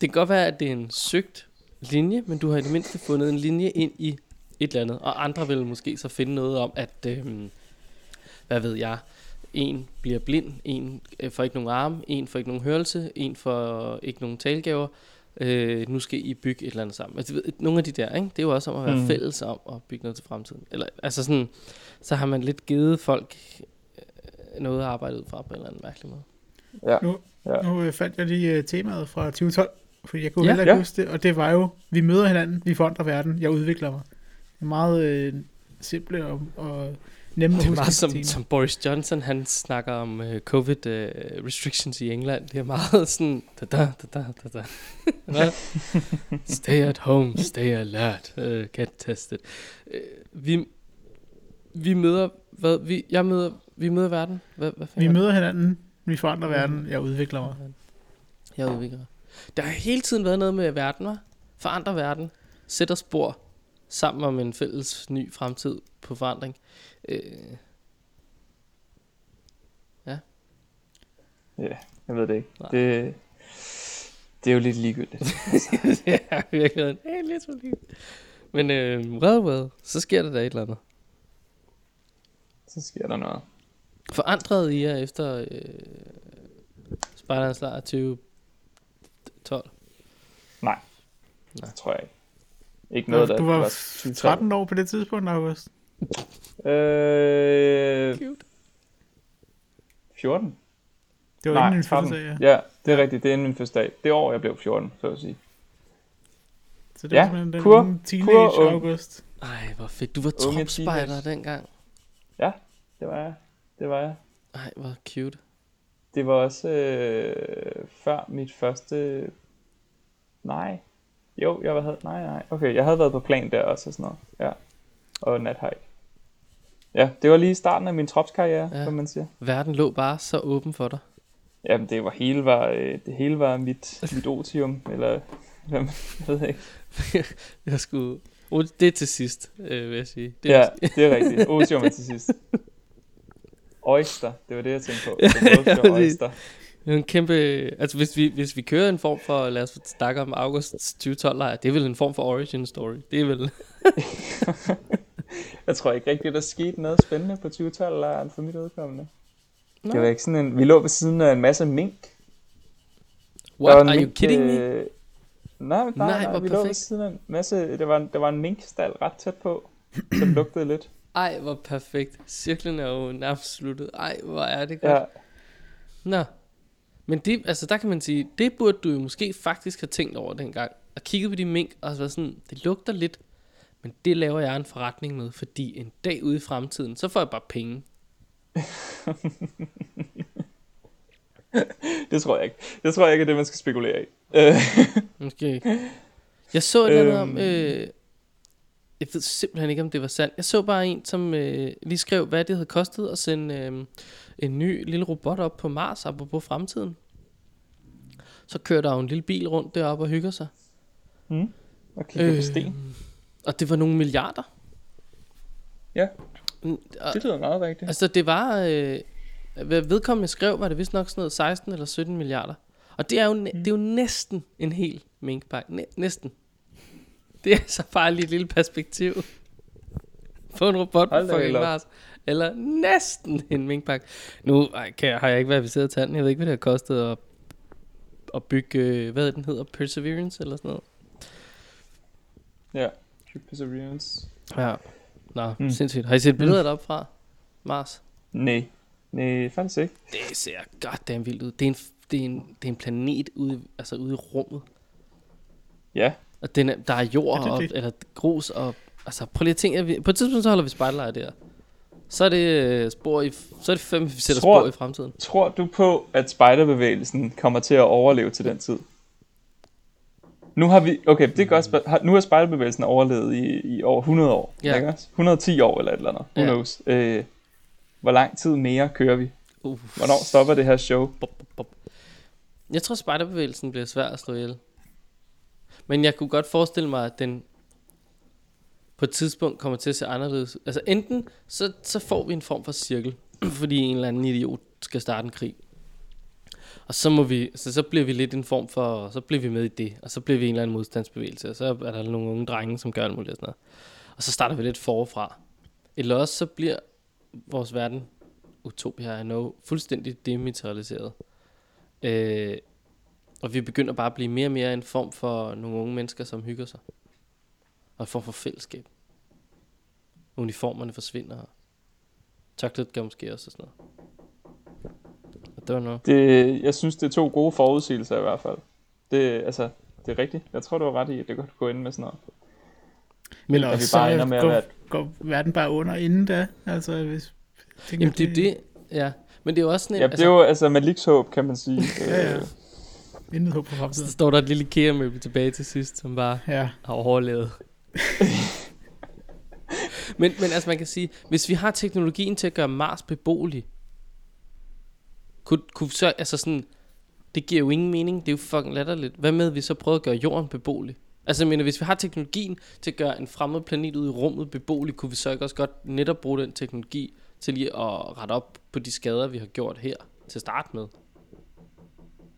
det kan godt være, at det er en søgt linje, men du har i det mindste fundet en linje ind i et eller andet. Og andre vil måske så finde noget om, at, øh, hvad ved jeg, en bliver blind, en øh, får ikke nogen arme, en får ikke nogen hørelse, en får ikke nogen talgaver. Øh, nu skal I bygge et eller andet sammen. Altså, nogle af de der, ikke? det er jo også om at være Mm. fælles om at bygge noget til fremtiden. Eller, altså sådan, så har man lidt givet folk øh, noget at arbejde ud fra på en eller anden mærkelig måde. ja, Nu, Ja. nu øh, fandt jeg lige øh, temaet fra 2012, fordi jeg kunne Ja. heller ikke Ja. huske det, og det var jo, vi møder hinanden, vi forandrer verden, jeg udvikler mig. Er meget øh, simple og, og nemme Det er meget som, som Boris Johnson, han snakker om uh, covid uh, restrictions i England. Det er meget sådan, da da da da da da. Stay at home, stay alert, uh, get tested. Uh, vi, vi møder, hvad, vi, jeg møder, vi møder verden. Hvad, hvad Vi er det? møder hinanden, vi forandrer verden, jeg udvikler mig. Jeg udvikler. Der har hele tiden været noget med verden, var. Forandre verden. Sætter spor sammen om en fælles ny fremtid på forandring. Øh, ja, jeg ved det ikke. Nej. Det, det er jo lidt ligegyldigt. ja, virkelig. Det er lidt for lige. Men øh, well, well, så sker der da et eller andet. Så sker der noget. Forandrede I jer efter øh, Spejderens lejr 2012? Nej, Nej. det tror jeg ikke. Ikke noget, der du var 2012. 13 år på det tidspunkt, August. Øh, Cute. 14? Det var Nej, inden min 13. fødselsdag, ja. Ja, det er rigtigt. Det er inden min fødselsdag. Det år, jeg blev 14, så at sige. Så det Ja, var simpelthen den pur- unge pur teenage ung. August. Ej, hvor fedt. Du var tropspejder dengang. Det var jeg. Det var jeg. Ej, hvor cute. Det var også øh, før mit første... Nej. Jo, jeg havde... Nej, nej. Okay, jeg havde været på plan der også og sådan noget. Ja. Og nathike. Ja, det var lige starten af min tropskarriere, Ja. som man siger. Verden lå bare så åben for dig. Jamen, det var hele var, øh, det hele var mit, mit otium, eller hvad jeg ved ikke. Jeg skulle... Oh, det er til sidst, øh, vil jeg sige. Det Ja, er det er rigtigt. Otium er til sidst. Oyster, det var det, jeg tænkte på. Ja, Oyster. Det er en kæmpe... Altså, hvis vi, hvis vi kører en form for... Lad os snakke om August 2012 lejr. Det er vel en form for origin story. Det er vel... Jeg tror ikke rigtigt, der skete noget spændende på 2012-lejren for mit udkommende. Nå. Det var ikke sådan en... Vi lå ved siden af en masse mink. What? Are you mink, kidding me? øh, Nej, nej, Nej, nej, vi lå ved perfekt. siden af en masse... Det var, en- der var en minkstal ret tæt på, som lugtede lidt. Ej, hvor perfekt. Cirklen er jo nærmest sluttet. Ej, hvor er det godt. Ja, Nå. Men det, altså der kan man sige, det burde du jo måske faktisk have tænkt over dengang. Og kigget på de mink, og så været sådan, det lugter lidt, men det laver jeg en forretning med, fordi en dag ude i fremtiden, så får jeg bare penge. det tror jeg ikke. Det tror jeg ikke er det, man skal spekulere i. Måske ikke. Jeg så et andet om, Øhm. øh, jeg ved simpelthen ikke, om det var sandt. Jeg så bare en, som øh, lige skrev, hvad det havde kostet at sende øh, en ny lille robot op på Mars, apropos fremtiden. Så kører der jo en lille bil rundt deroppe og hygger sig. og kigge Øh. på sten. Og det var nogle milliarder. Ja, Mm, det lyder meget rigtigt. altså det var, øh, hvad vedkommende skrev, var det vist nok sådan noget 16 eller 17 milliarder. Og det er jo, næ- det er jo næsten en hel minkpakke. Næ- næsten. Det er så bare lige et lille perspektiv. På en robot på fucking. Mars. Eller næsten en minkpakke. Nu kan jeg, har jeg ikke verificeret tanden. Jeg ved ikke, hvad det har kostet at, at bygge, øh, hvad den hedder, Perseverance eller sådan noget. Ja, Perseverance. Ja. Nå, Mm. mm. sindssygt. Har I set billeder deroppe fra Mars? Nej, nej, faktisk ikke. Det ser goddamn vildt ud. Det er en, det er en, det er en planet ude, altså ude i rummet. Ja, Og den er, der er jord Ja, det er og, eller grus og... Altså prøv lige at tænke, at vi, på et tidspunkt så holder vi spejderlejr der. Så er det øh, spor i, så er det fem, vi sætter Tror- spor i fremtiden. tror du på, at spejderbevægelsen kommer til at overleve til den tid? Nu har vi, okay, det er godt, nu har spejderbevægelsen overlevet i, i over 100 år, Ja. ikke også? 110 år eller et eller andet, who Ja. knows. Øh, hvor lang tid mere kører vi? Uh. Hvornår stopper det her show? Bop, bop, bop. Jeg tror, spejderbevægelsen bliver svær at slå ihjel. Men jeg kunne godt forestille mig, at den på et tidspunkt kommer til at se anderledes. Altså enten, så, så får vi en form for cirkel, fordi en eller anden idiot skal starte en krig. Og så må vi, så, så bliver vi lidt en form for, så bliver vi med i det, og så bliver vi en eller anden modstandsbevægelse, og så er der nogle unge drenge, som gør alt muligt og sådan noget. Og så starter vi lidt forfra. Eller også så bliver vores verden, utopia, I know, fuldstændig dematerialiseret. Øh, og vi begynder bare at blive mere og mere en form for nogle unge mennesker, som hygger sig. Og en form for fællesskab. Uniformerne forsvinder. Tørklædet gør måske også og sådan noget. Don't know. Det, jeg synes, det er to gode forudsigelser i hvert fald. Det, altså, det er rigtigt. Jeg tror, du har ret i, at det godt kunne ende med sådan noget. Men At vi også bare så ender med at går, være- går verden bare under inden da. Altså, hvis... Jamen det er det, ja. Men det er jo også sådan en, Ja, det er jo altså Maliks håb, kan man sige. Ja, ja. Intet håb så fremtiden. står der et lille IKEA-møbel tilbage til sidst, som bare Ja, har overlevet. men, men altså man kan sige, hvis vi har teknologien til at gøre Mars beboelig, kunne, kunne så, altså sådan, det giver jo ingen mening, det er jo fucking latterligt. Hvad med, at vi så prøver at gøre jorden beboelig? Altså jeg mener, hvis vi har teknologien til at gøre en fremmed planet ud i rummet beboelig, kunne vi så ikke også godt netop bruge den teknologi til lige at rette op på de skader, vi har gjort her til at starte med?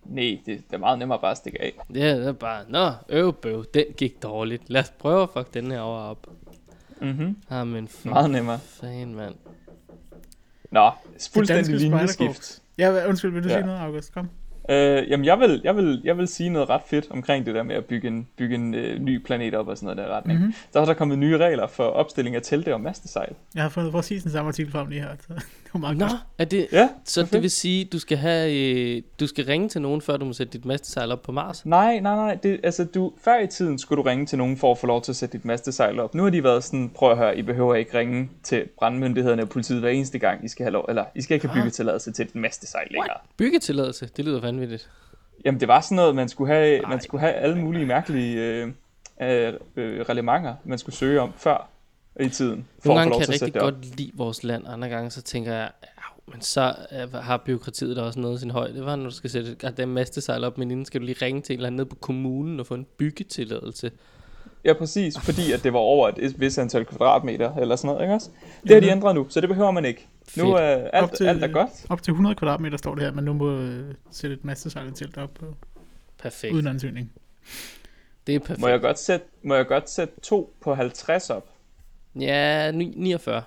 nej, det, det er meget nemmere bare at stikke af. Ja, det er bare, nå, øv bøv, den gik dårligt. Lad os prøve at fuck den her over op. Mm-hmm. Ah, men for Meget nemmere. fan, mand. Nå, fuldstændig linjeskift. Ja undskyld, vil du Ja. sige noget, August? Kom. Øh, jamen, jeg vil, jeg, vil, jeg vil sige noget ret fedt omkring det der med at bygge en, bygge en øh, ny planet op og sådan noget der retning. Mhm. Mm-hmm. Så er der kommet nye regler for opstilling af telte og mastesejl. Jeg har fundet præcis den samme artikel frem lige her. Så det meget Nå, er det, Ja, så det perfekt. vil sige, du skal have, øh, du skal ringe til nogen, før du må sætte dit mastesejl op på Mars? Nej, nej, nej. Det, altså, du, før i tiden skulle du ringe til nogen for at få lov til at sætte dit mastesejl op. Nu har de været sådan, prøv at høre, I behøver ikke ringe til brandmyndighederne og politiet hver eneste gang, I skal have lov, eller I skal ikke have Ah. byggetilladelse til et mastesejl længere. Byggetilladelse, det lyder vanvittigt. Jamen, det var sådan noget, man skulle have, Nej. man skulle have alle mulige mærkelige øh, øh, øh, relevanter, man skulle søge om før i tiden, for Nogle at gange kan jeg at rigtig godt lide vores land, andre gange så tænker jeg, "Au, men så øh, har byråkratiet da også noget af sin højde. Det var, når du skal sætte et goddamn mastesejl op, men inden skal du lige ringe til en eller anden nede på kommunen og få en byggetilladelse. Ja, præcis, fordi at det var over et vis antal kvadratmeter, eller sådan noget, ikke også? Det har de ændret nu, så det behøver man ikke. Nu Fedt. er alt, Op til- alt er godt. Op til 100 kvadratmeter står det her, men nu må øh, sætte et masse telt op på, Perfekt. uden ansøgning. Det er perfekt. Må jeg godt sætte, må jeg godt sætte to på 50 op? Ja, ni- 49,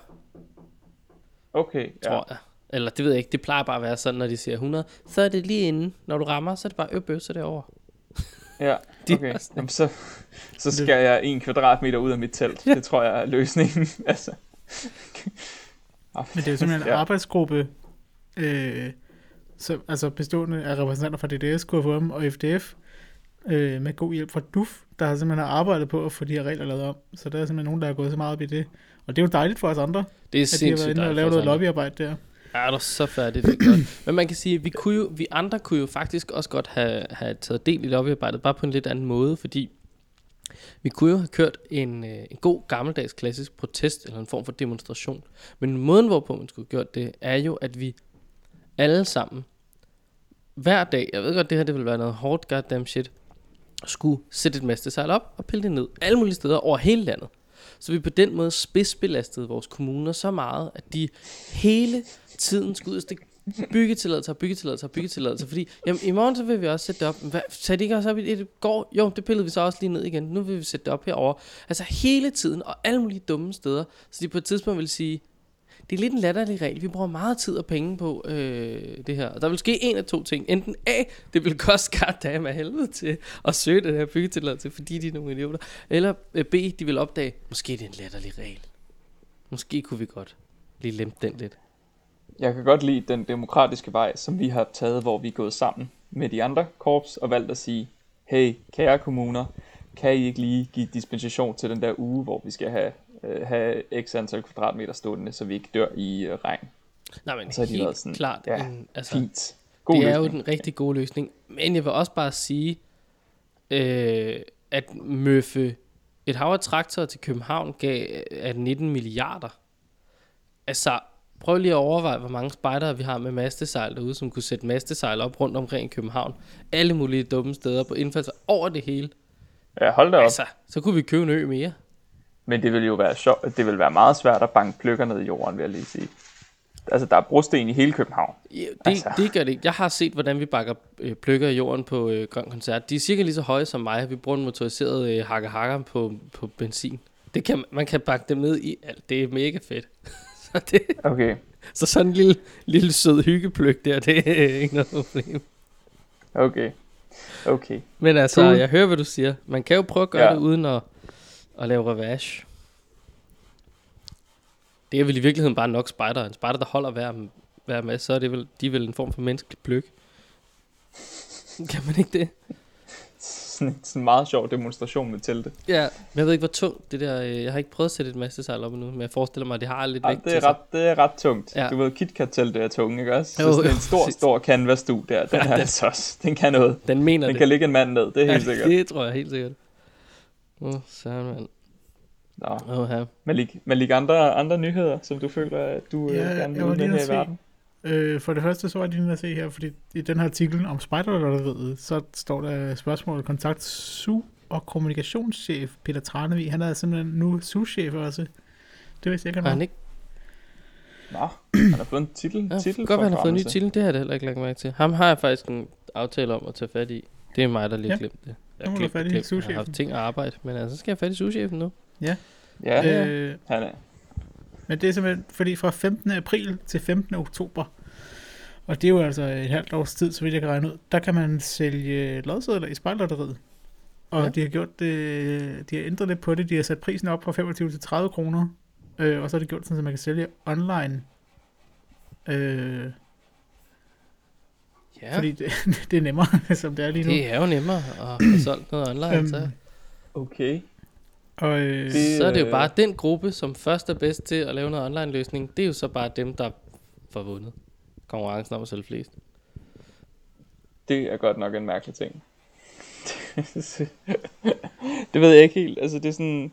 Okay, ja. tror jeg. Eller det ved jeg ikke, det plejer bare at være sådan, når de siger 100, så er det lige inden. Når du rammer, så er det bare øb, øb, så er det over. Ja, okay. Jamen, så, så skal jeg en kvadratmeter ud af mit telt. Ja. Det tror jeg er løsningen. altså. Men det er jo simpelthen en Ja. arbejdsgruppe, øh, så, altså bestående af repræsentanter fra DDS, KFM og FDF, øh, med god hjælp fra DUF, der har simpelthen arbejdet på at få de her regler lavet om. Så der er simpelthen nogen, der har gået så meget op i det. Og det er jo dejligt for os andre, Det er at de har været inde og lavet noget lobbyarbejde der. Ja, det er så færdigt, det er godt. Men man kan sige, at vi, kunne jo, vi andre kunne jo faktisk også godt have, have taget del i lobbyarbejdet, bare på en lidt anden måde, fordi vi kunne jo have kørt en, øh, en god gammeldags klassisk protest, eller en form for demonstration. Men måden, hvorpå man skulle have gjort det, er jo, at vi alle sammen, hver dag, jeg ved godt, det her det vil være noget hårdt goddamn shit, skulle sætte et mastesejl op og pille det ned, alle mulige steder over hele landet. Så vi på den måde spidsbelastede vores kommuner så meget, at de hele tiden skulle ud og stikke byggetilladelser, byggetilladelser, byggetilladelser, fordi jamen, i morgen så vil vi også sætte det op. Hvad, satte det ikke også op i det går? Jo, det pillede vi så også lige ned igen. Nu vil vi sætte det op herover. Altså hele tiden, og alle mulige dumme steder. Så de på et tidspunkt vil sige, det er lidt en latterlig regel. Vi bruger meget tid og penge på øh, det her. Og der vil ske en af to ting. Enten A, det vil koste goddamn af helvede til at søge den her byggetilladelse, fordi de er nogle idioter. Eller øh, B, de vil opdage, måske det er en latterlig regel. Måske kunne vi godt lige lempe den lidt. Jeg kan godt lide den demokratiske vej, som vi har taget, hvor vi er gået sammen med de andre korps og valgt at sige, hey, kære kommuner, kan I ikke lige give dispensation til den der uge, hvor vi skal have, øh, have x antal kvadratmeter stående, så vi ikke dør i øh, regn. Nej, men Så har de helt været sådan, klart. ja, en, altså, Fint. God det er løsning. jo den rigtig gode løsning. Men jeg vil også bare sige, øh, at møffe et hav af traktorer til København gav øh, af 19 milliarder. Altså, prøv lige at overveje, hvor mange spejdere vi har med mastesejl derude, som kunne sætte mastesejl op rundt omkring i København. Alle mulige dumme steder på indfalds over det hele. Ja, hold da op. Altså, så kunne vi købe en ø mere. Men det vil jo være sjovt. Det vil være meget svært at banke pløkker ned i jorden, vil jeg lige sige. Altså, der er brosten i hele København. Ja, det, Altså. det gør det ikke. Jeg har set, hvordan vi bakker øh, pløkker i jorden på øh, Grøn Koncert. De er cirka lige så høje som mig. Vi bruger en motoriseret øh, hakker-hakker på, på benzin. Det kan, man kan bakke dem ned i alt. Det er mega fedt. så, det, Okay, så sådan en lille, lille sød hyggepløk der, det er ikke noget problem. okay, okay. Men altså, Cool. jeg hører, hvad du siger. Man kan jo prøve at gøre Ja. det uden at, at lave revage. Det er vel i virkeligheden bare nok spider. En spider, der holder hver, hver med, så er det vel, de er vel en form for menneskelig pløk. Kan man ikke det? Sådan, sådan en meget sjov demonstration med teltet. Ja, men jeg ved ikke, hvor tungt det der... øh, Jeg har ikke prøvet at sætte et masse sejl op endnu, men jeg forestiller mig, at det har lidt Ej, vægt det, er ret, det er ret tungt. Ja. Ja. Du ved, KitKat-teltet er tung, ikke også? Så Jo, sådan jo, en stor, præcis. stor canvas du der, den Ja, er den- altså også, den kan noget. Den mener Den det. kan ligge en mand ned, det er helt ja, sikkert. det tror jeg helt sikkert. Åh, oh, søren mand. Nå, her. Malik, Malik andre, andre nyheder, som du føler, at du Ja, ja, gerne vil at her i verden? Øh, for det første så var jeg lige at se her, fordi i den her artikel om spejderlotteriet, så står der spørgsmålet kontakt SU og kommunikationschef Peter Tranevig. Han er simpelthen nu SU-chef også. Det vidste jeg ikke, Har han var. ikke? Nå, han har fået en titel, Ja, titel godt, han har fået en ny titel. Det har jeg heller ikke lagt mærke til. Ham har jeg faktisk en aftale om at tage fat i. Det er mig, der lige Ja. ja. glemt det. Jeg Nu må har du glemt fat i det, glemt. Jeg har haft ting at arbejde, men altså, så skal jeg have fat i souschefen nu. Ja, Ja. Øh, han er. men det er simpelthen, fordi fra 15. april til 15. oktober, og det er jo altså et halvt års tid, så vidt jeg kan regne ud, der kan man sælge lodsedler i spejlotteriet. Og ja. de har gjort det, de har ændret lidt på det, de har sat prisen op fra 25 til 30 kroner, øh, og så har de gjort sådan, at man kan sælge online. Øh, Ja. Fordi det, det er nemmere, som det er lige nu. det er jo nemmere at have solgt noget online. Øhm, så. Okay. Og, øh, Det- så er det jo øh, bare den gruppe, som først er bedst til at lave noget online løsning. Det er jo så bare dem, der får vundet konkurrencen om at sælge flest. Det er godt nok en mærkelig ting. det ved jeg ikke helt. Altså, det er sådan...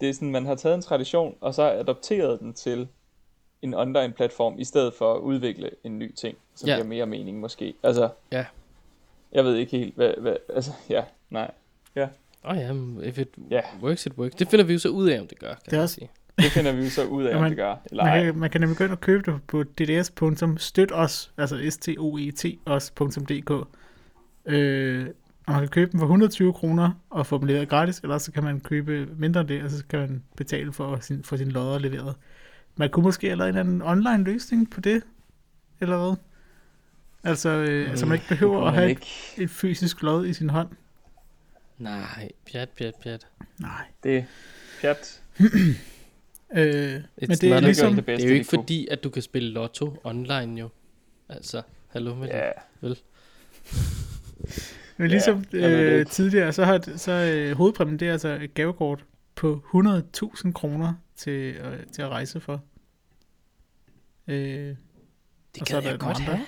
Det er sådan, man har taget en tradition, og så adopteret den til en online-platform, i stedet for at udvikle en ny ting, som Ja. giver mere mening måske. Altså, Ja. jeg ved ikke helt, hvad... hvad altså, ja, nej. Åh oh, ja, if it Ja. works, it works. Det finder vi jo så ud af, om det gør, kan Det er man også- sige. Det finder vi jo så ud af, om Jamen, det gør. Eller Man kan, man kan nemlig gå ind og købe det på dds.støtos, altså s t o e t os.dk. Øh, og man kan købe dem for 120 kroner og få dem leveret gratis, eller så kan man købe mindre end det, og så kan man betale for sin, for sin lodder leveret. Man kunne måske have lavet en anden online løsning på det, eller hvad? Altså, øh, altså man ikke behøver at have ikke. et, et fysisk lod i sin hånd. Nej, pjat, pjat, pjat. Nej. Det er pjat. Øh, men det er ligesom, det Det bedste, er jo ikke de kunne. fordi, at du kan spille lotto online jo. Altså, hallo med Ja, det. Men ligesom det øh, tidligere, så har så øh, hovedpræmien, det er altså et gavekort på 100.000 kroner til, øh, til at rejse for. Øh, Det er gad der jeg godt andre. have.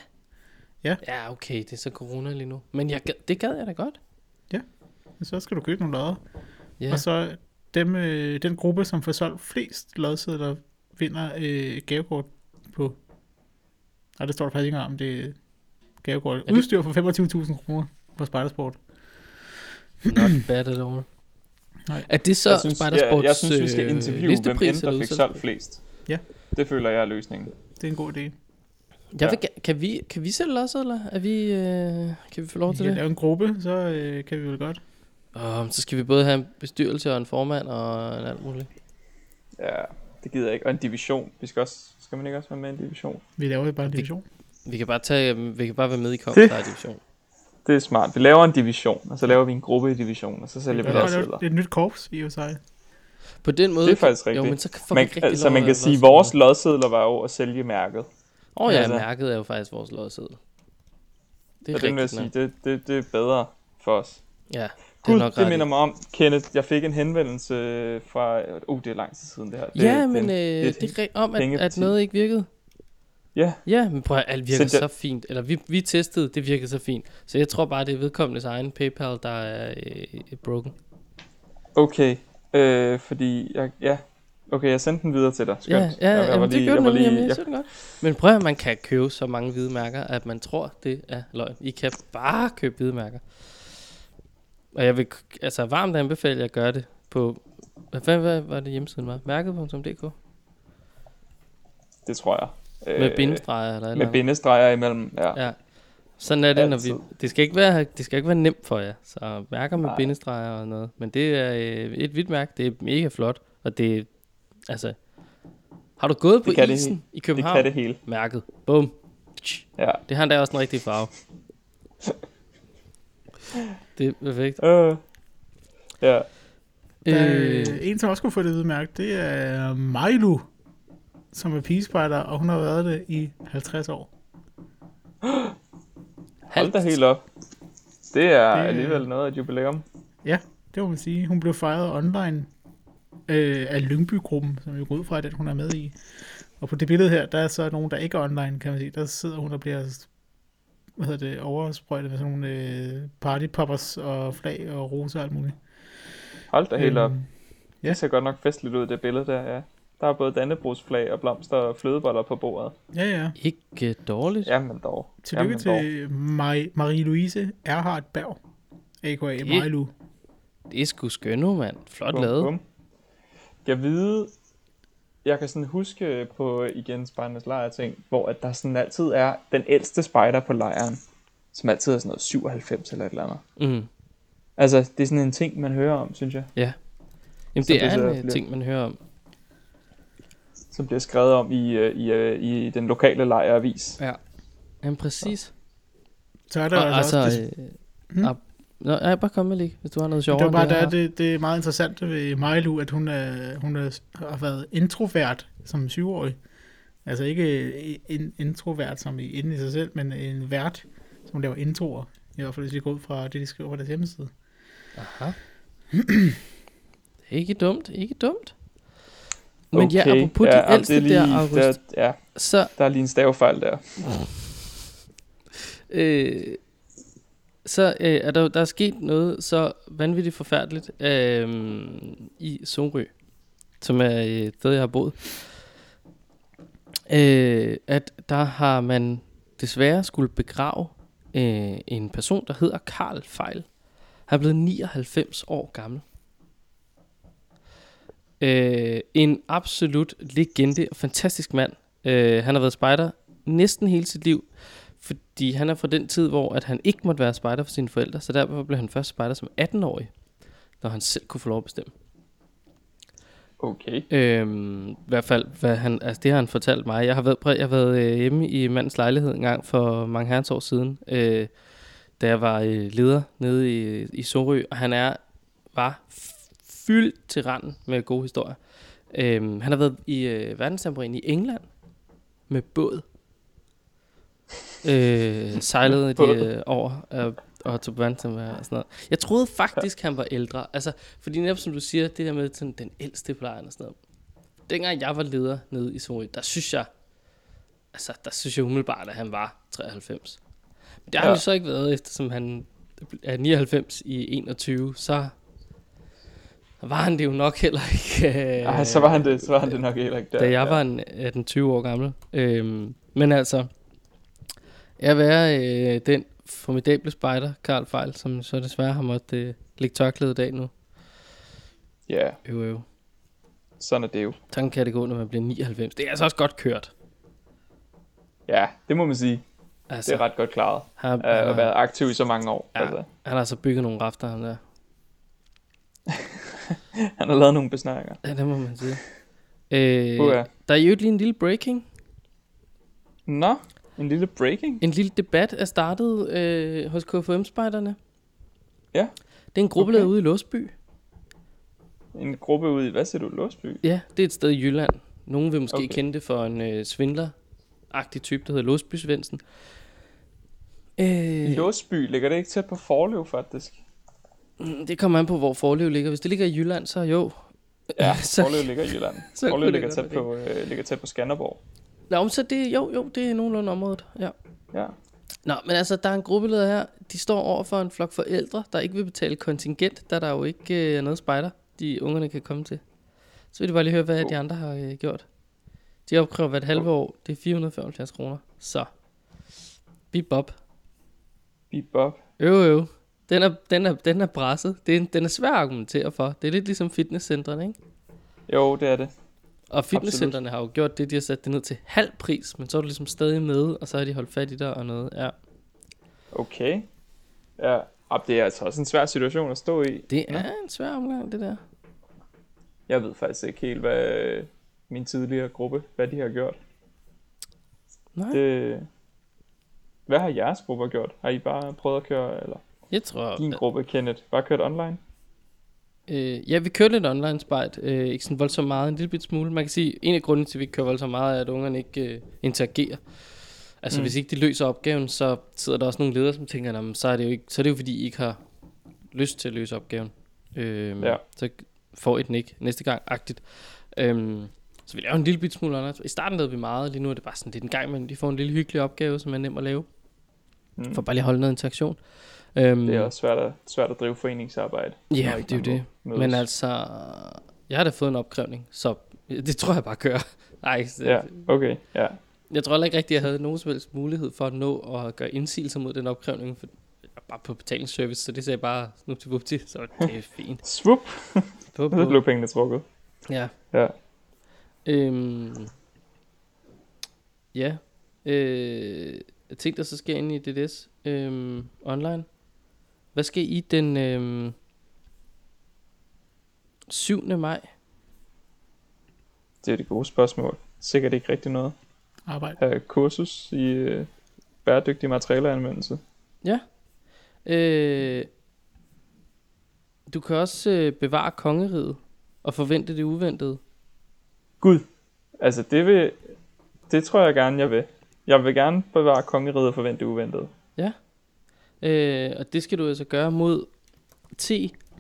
Ja. Ja, okay, det er så corona lige nu. Men jeg det gad jeg da godt. så skal du købe nogle lodder. Ja. Ja. Og så dem, øh, den gruppe, som får solgt flest lodsedler, vinder øh, gavekort på... Nej, det står der faktisk ikke om, det er gavekort. det- Udstyr for 25.000 kroner på Spidersport. Not bad at all. Nej. Er det så jeg synes, jeg, Spidersports jeg synes, vi skal øh, interviewe, hvem listepris end der eller fik solgt flest. Ja. Det føler jeg er løsningen. Det er en god idé. Jeg vil, kan, vi, kan vi sælge lodsedler? Er vi, øh, kan vi få lov Vi til kan det? lave en gruppe, så øh, kan vi vel godt. Oh, så skal vi både have en bestyrelse og en formand og en alt muligt. Ja, det gider jeg ikke. Og en division. Vi skal, også, skal man ikke også være med i en division? Vi laver bare en Vi- division. Vi kan bare, tage, vi kan bare være med i Komstar division. Det er smart. Vi laver en division, og så laver vi en gruppe i division, og så sælger vi kan godt lodsedler. lave et nyt korps i sig. På den måde... Det er faktisk kan- Jo, rigtigt. men så får Man, rigtig altså, lov man kan sige, at vores lodsedler var jo at sælge mærket. Åh oh, ja, altså- mærket er jo faktisk vores lodseddel. Det er Så den vil jeg rigtigt sige, det, det, det er bedre for os. Ja, det er Gud, nok det minder mig om, Kenneth, jeg fik en henvendelse fra, uh, det er lang tid siden det her. Det, Ja, det, men øh, det er det er rigtigt om, at, at noget ikke virkede. Ja, Ja, men prøv at alt virker Så så, fint. Eller vi, vi testede, det virkede så fint. Så jeg tror bare, det er vedkommendes egen PayPal, der er øh, broken. okay. Øh, fordi, jeg, ja, okay, jeg sendte den videre til dig. Skønt. Ja, ja jeg, jeg jamen, var det lige, gjorde jeg den nemlig, jamen, lige, jeg jeg, det godt. Men prøv at man kan købe så mange hvide mærker, at man tror, det er løgn. I kan bare købe hvide mærker. Og jeg vil altså varmt anbefale at gøre det på... Hvad, hvad, hvad var det hjemmesiden var? Mærket.dk? det tror jeg. Med Øh, bindestreger eller eller Med bindestreger imellem, ja. Ja. Sådan er det, når vi... Altid. Det skal, ikke være, det skal ikke være nemt for jer. Så mærker med Nej. bindestreger og noget. Men det er øh, et hvidt mærke. Det er mega flot. Og det er... Altså... Har du gået på Det det isen i Det København? kan det hele. Mærket. Bum. Ja. Det har endda også den rigtige farve. det er perfekt. Øh. Ja. Øh. Øh, En, som også kunne få det hvide mærke, det er Mailu, som er pigespejder, og hun har været det i 50 år. Hold da helt op. Det er Det- alligevel noget af et jubilæum. Det må man sige. Hun blev fejret online øh, af Lyngby-gruppen, som vi går ud fra, at hun er med i. Og på det billede her, der er så nogen, der ikke er online, kan man sige. Der sidder hun og bliver hvad hedder det, oversprøjtet med sådan nogle øh, partypoppers og flag og roser og alt muligt. Hold da helt op. Øhm, Ja. Det ser godt nok festligt ud, det billede der, ja. Der er både dannebrugsflag og blomster og flødeboller på bordet. Ja, ja. ikke dårligt. Jamen dog. Tillykke Jamen dog. til Maj- Marie-Louise Erhardt Berg, a.k.a. Mailu. Det er sgu skønne, mand. Flot Bum, lavet. bum. Jeg vide, jeg kan sådan huske på igen Spejdernes lejr ting, hvor at der sådan altid er den ældste spejder på lejren, som altid er sådan noget 97 eller et eller andet. Mm. Altså, det er sådan en ting, man hører om, synes jeg. Jamen, Så det det er en øh, bliver- ting, man hører om. Som bliver skrevet om i, øh, i, øh, i den lokale lejravis. Ja. Jamen, præcis. Så er der Og, altså, altså... også... Det, Øh, Hmm? op- Nå, jeg bare kom med lige, hvis du har noget det sjovere. var bare det, har. det, det er meget interessant ved Mailu, at hun, er, hun er, har været introvert som syvårig. Altså ikke en introvert som i, inde i sig selv, men en vært, som laver introer. I hvert fald hvis vi går ud fra det, de skriver på deres hjemmeside. Aha. ikke dumt, ikke dumt. Men ja, apropos de jamen, ældste det er lige, der, August, Der, ja, så, der er lige en stavefejl der. øh, så øh, er der, der er sket noget så vanvittigt forfærdeligt øh, i Sorø, som er øh, et sted, jeg har boet. Øh, at der har man desværre skulle begrave øh, en person, der hedder Karl Fejl. Han er blevet 99 år gammel. Øh, en absolut legende og fantastisk mand. Øh, han har været spejder næsten hele sit liv, fordi han er fra den tid, hvor at han ikke måtte være spejder for sine forældre, så derfor blev han først spejder som 18-årig, når han selv kunne få lov at bestemme. Okay. Øhm, I hvert fald, hvad han, altså det har han fortalt mig. Jeg har været, jeg har været øh, hjemme i mandens lejlighed en gang for mange herrens år siden, øh, da jeg var øh, leder nede i, i Sorø, og han er var fyldt til randen med gode historier. Øhm, han har været i øh, verdenssambrien i England med båd. Øh, sejlede de øh, over øh, og tog verdenssambrien og sådan noget. Jeg troede faktisk, han var ældre. Altså, fordi netop som du siger, det der med sådan, den ældste plejer og sådan noget. Dengang jeg var leder nede i Sorø, der synes jeg, altså, der synes jeg umiddelbart, at han var 93. Men det har Ja. han jo så ikke været, eftersom han er 99 i 21, så var han det jo nok heller ikke. Øh, Ej, så var han det, så var han det nok heller ikke der. da jeg var en 18-20 år gammel. Øhm, men altså, jeg var øh, den formidable spider, Karl Fejl, som så desværre har måttet øh, lægge tørklæde i dag nu. Ja, Øv, øv. sådan er det jo. Sådan kan det gå, når man bliver 99. Det er altså også godt kørt. Ja, det må man sige. Altså, Det er ret godt klaret. han, Uh, han, at har, være aktiv i så mange år. Ja. Altså, han har altså bygget nogle rafter, han der. han har lavet nogle besnæringer. Ja, det må man sige. Øh, Uh, der er jo lige en lille breaking. Nå, en lille breaking. En lille debat er startet øh, hos KFM-spejderne. Ja. Det er en gruppe, Okay. okay. ude i Låsby. En gruppe ud i, hvad siger du, Låsby? Ja, det er et sted i Jylland. Nogen vil måske Okay. kende det for en øh, svindler-agtig type, der hedder Låsby Svendsen. Øh, Låsby, ligger det ikke tæt på Forlev, faktisk? Mm, det kommer an på, hvor Forlev ligger. Hvis det ligger i Jylland, så jo. Ja, så, Forlev ligger i Jylland. så Forlev ligger tæt, på, øh, ligger tæt på Skanderborg. Nå, men så det, jo, jo, det er nogenlunde området, ja. Ja. Nå, men altså, der er en gruppeleder her. De står over for en flok forældre, der ikke vil betale kontingent, da der jo ikke øh, er noget spejder, de ungerne kan komme til. Så vil de bare lige høre, hvad Oh. de andre har øh, gjort. De opkræver hvert halve år, det er 475 kroner. Så, bip bop. Bip bop. Øv, øv. Den er, den er, den er presset. Det er, en- den er svær at argumentere for. Det er lidt ligesom fitnesscentrene, ikke? Jo, det er det. Og fitnesscentrene har jo gjort det, de har sat det ned til halv pris, men så er du ligesom stadig med, og så har de holdt fat i dig og noget. Ja. Okay. Ja, og det er altså også en svær situation at stå i. Det er en svær omgang, det der. Jeg ved faktisk ikke helt, hvad min tidligere gruppe, hvad de har gjort. Nej, Det... Hvad har jeres grupper gjort? Har I bare prøvet at køre, eller jeg tror... din gruppe, Kenneth, bare kørt online? Øh, ja, vi kører lidt online spejt. Øh, ikke sådan voldsomt meget, en lille bit smule. Man kan sige, en af grundene til, at vi ikke kører voldsomt meget, er, at ungerne ikke øh, interagerer. Altså, Mm. hvis ikke de løser opgaven, så sidder der også nogle ledere, som tænker, "Nå, men så er det jo, ikke, så er det jo fordi, I ikke har lyst til at løse opgaven. Øh, Ja. Så får den ikke næste gang, agtigt. Øhm, så vi laver en lille bit smule online. I starten lavede vi meget, lige nu er det bare sådan lidt en gang, men de får en lille hyggelig opgave, som er nem at lave. Mm. For bare lige at holde noget interaktion. Øhm, Det er også svært at, svært at drive foreningsarbejde. Ja, ikke det er jo det. mødes. Men altså, jeg har da fået en opkrævning, så det tror jeg bare kører. Ej, så, Ja, okay, ja. jeg tror heller ikke rigtigt, at jeg havde nogen som helst mulighed for at nå at gøre indsigelser mod den opkrævning, for jeg var bare på betalingsservice, så det sagde jeg bare snup til vupti, så det er fint. På, så blev pengene trukket. Ja. Ja. Øhm, ja. Øh, tænkte, der så sker ind i DDS øhm, online. Hvad skal I den øhm, 7. maj? Det er det gode spørgsmål. Sikkert ikke rigtig noget. Arbejde. Have kursus i øh, bæredygtig materialeanvendelse. Øh, du kan også øh, bevare kongeriget og forvente det uventede. Gud, altså det vil, det tror jeg gerne, jeg vil. Jeg vil gerne bevare kongeriget og forvente det uventede. Øh, og det skal du altså gøre mod T.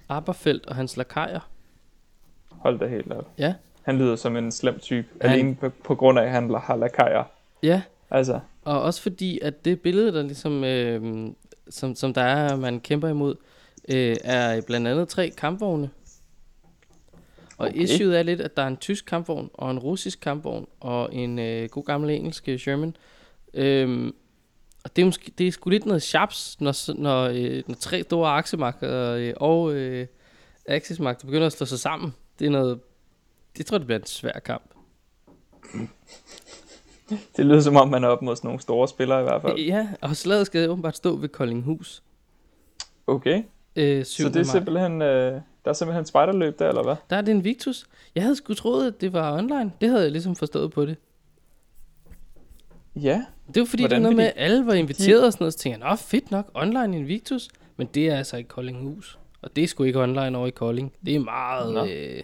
Aberfeldt og hans lakajer. Hold da helt op. Ja. Han lyder som en slem type, Han- alene på, på grund af, at han har lakajer. Ja, Altså, og også fordi, at det billede, der ligesom, øh, som, som der er, man kæmper imod, øh, er blandt andet tre kampvogne. Og Okay. okay. issueet er lidt, at der er en tysk kampvogn, og en russisk kampvogn, og en øh, god gammel engelsk øh, Sherman. Øhm, Og det er, måske, det er sgu lidt noget chaps, når, når, øh, når tre store aktiemarkeder øh, og øh, aktiesmarkeder begynder at slå sig sammen. Det er noget... Det tror jeg, det bliver en svær kamp. Det lyder som om, man er op mod sådan nogle store spillere i hvert fald. Ja, og slaget skal åbenbart stå ved Koldinghus. Okay, Øh, så 7. det er simpelthen, øh, der er simpelthen spejderløb der, eller hvad? Der er det en Victus. Jeg havde sgu troet, at det var online. Det havde jeg ligesom forstået på det. Ja, Det var fordi, Hvordan? det var noget med, at alle var inviteret og sådan noget. Så tænkte jeg, nå fedt nok, online Invictus. Men det er altså i Koldinghus. Og det er sgu ikke online over i Kolding. Det er meget Nå. øh,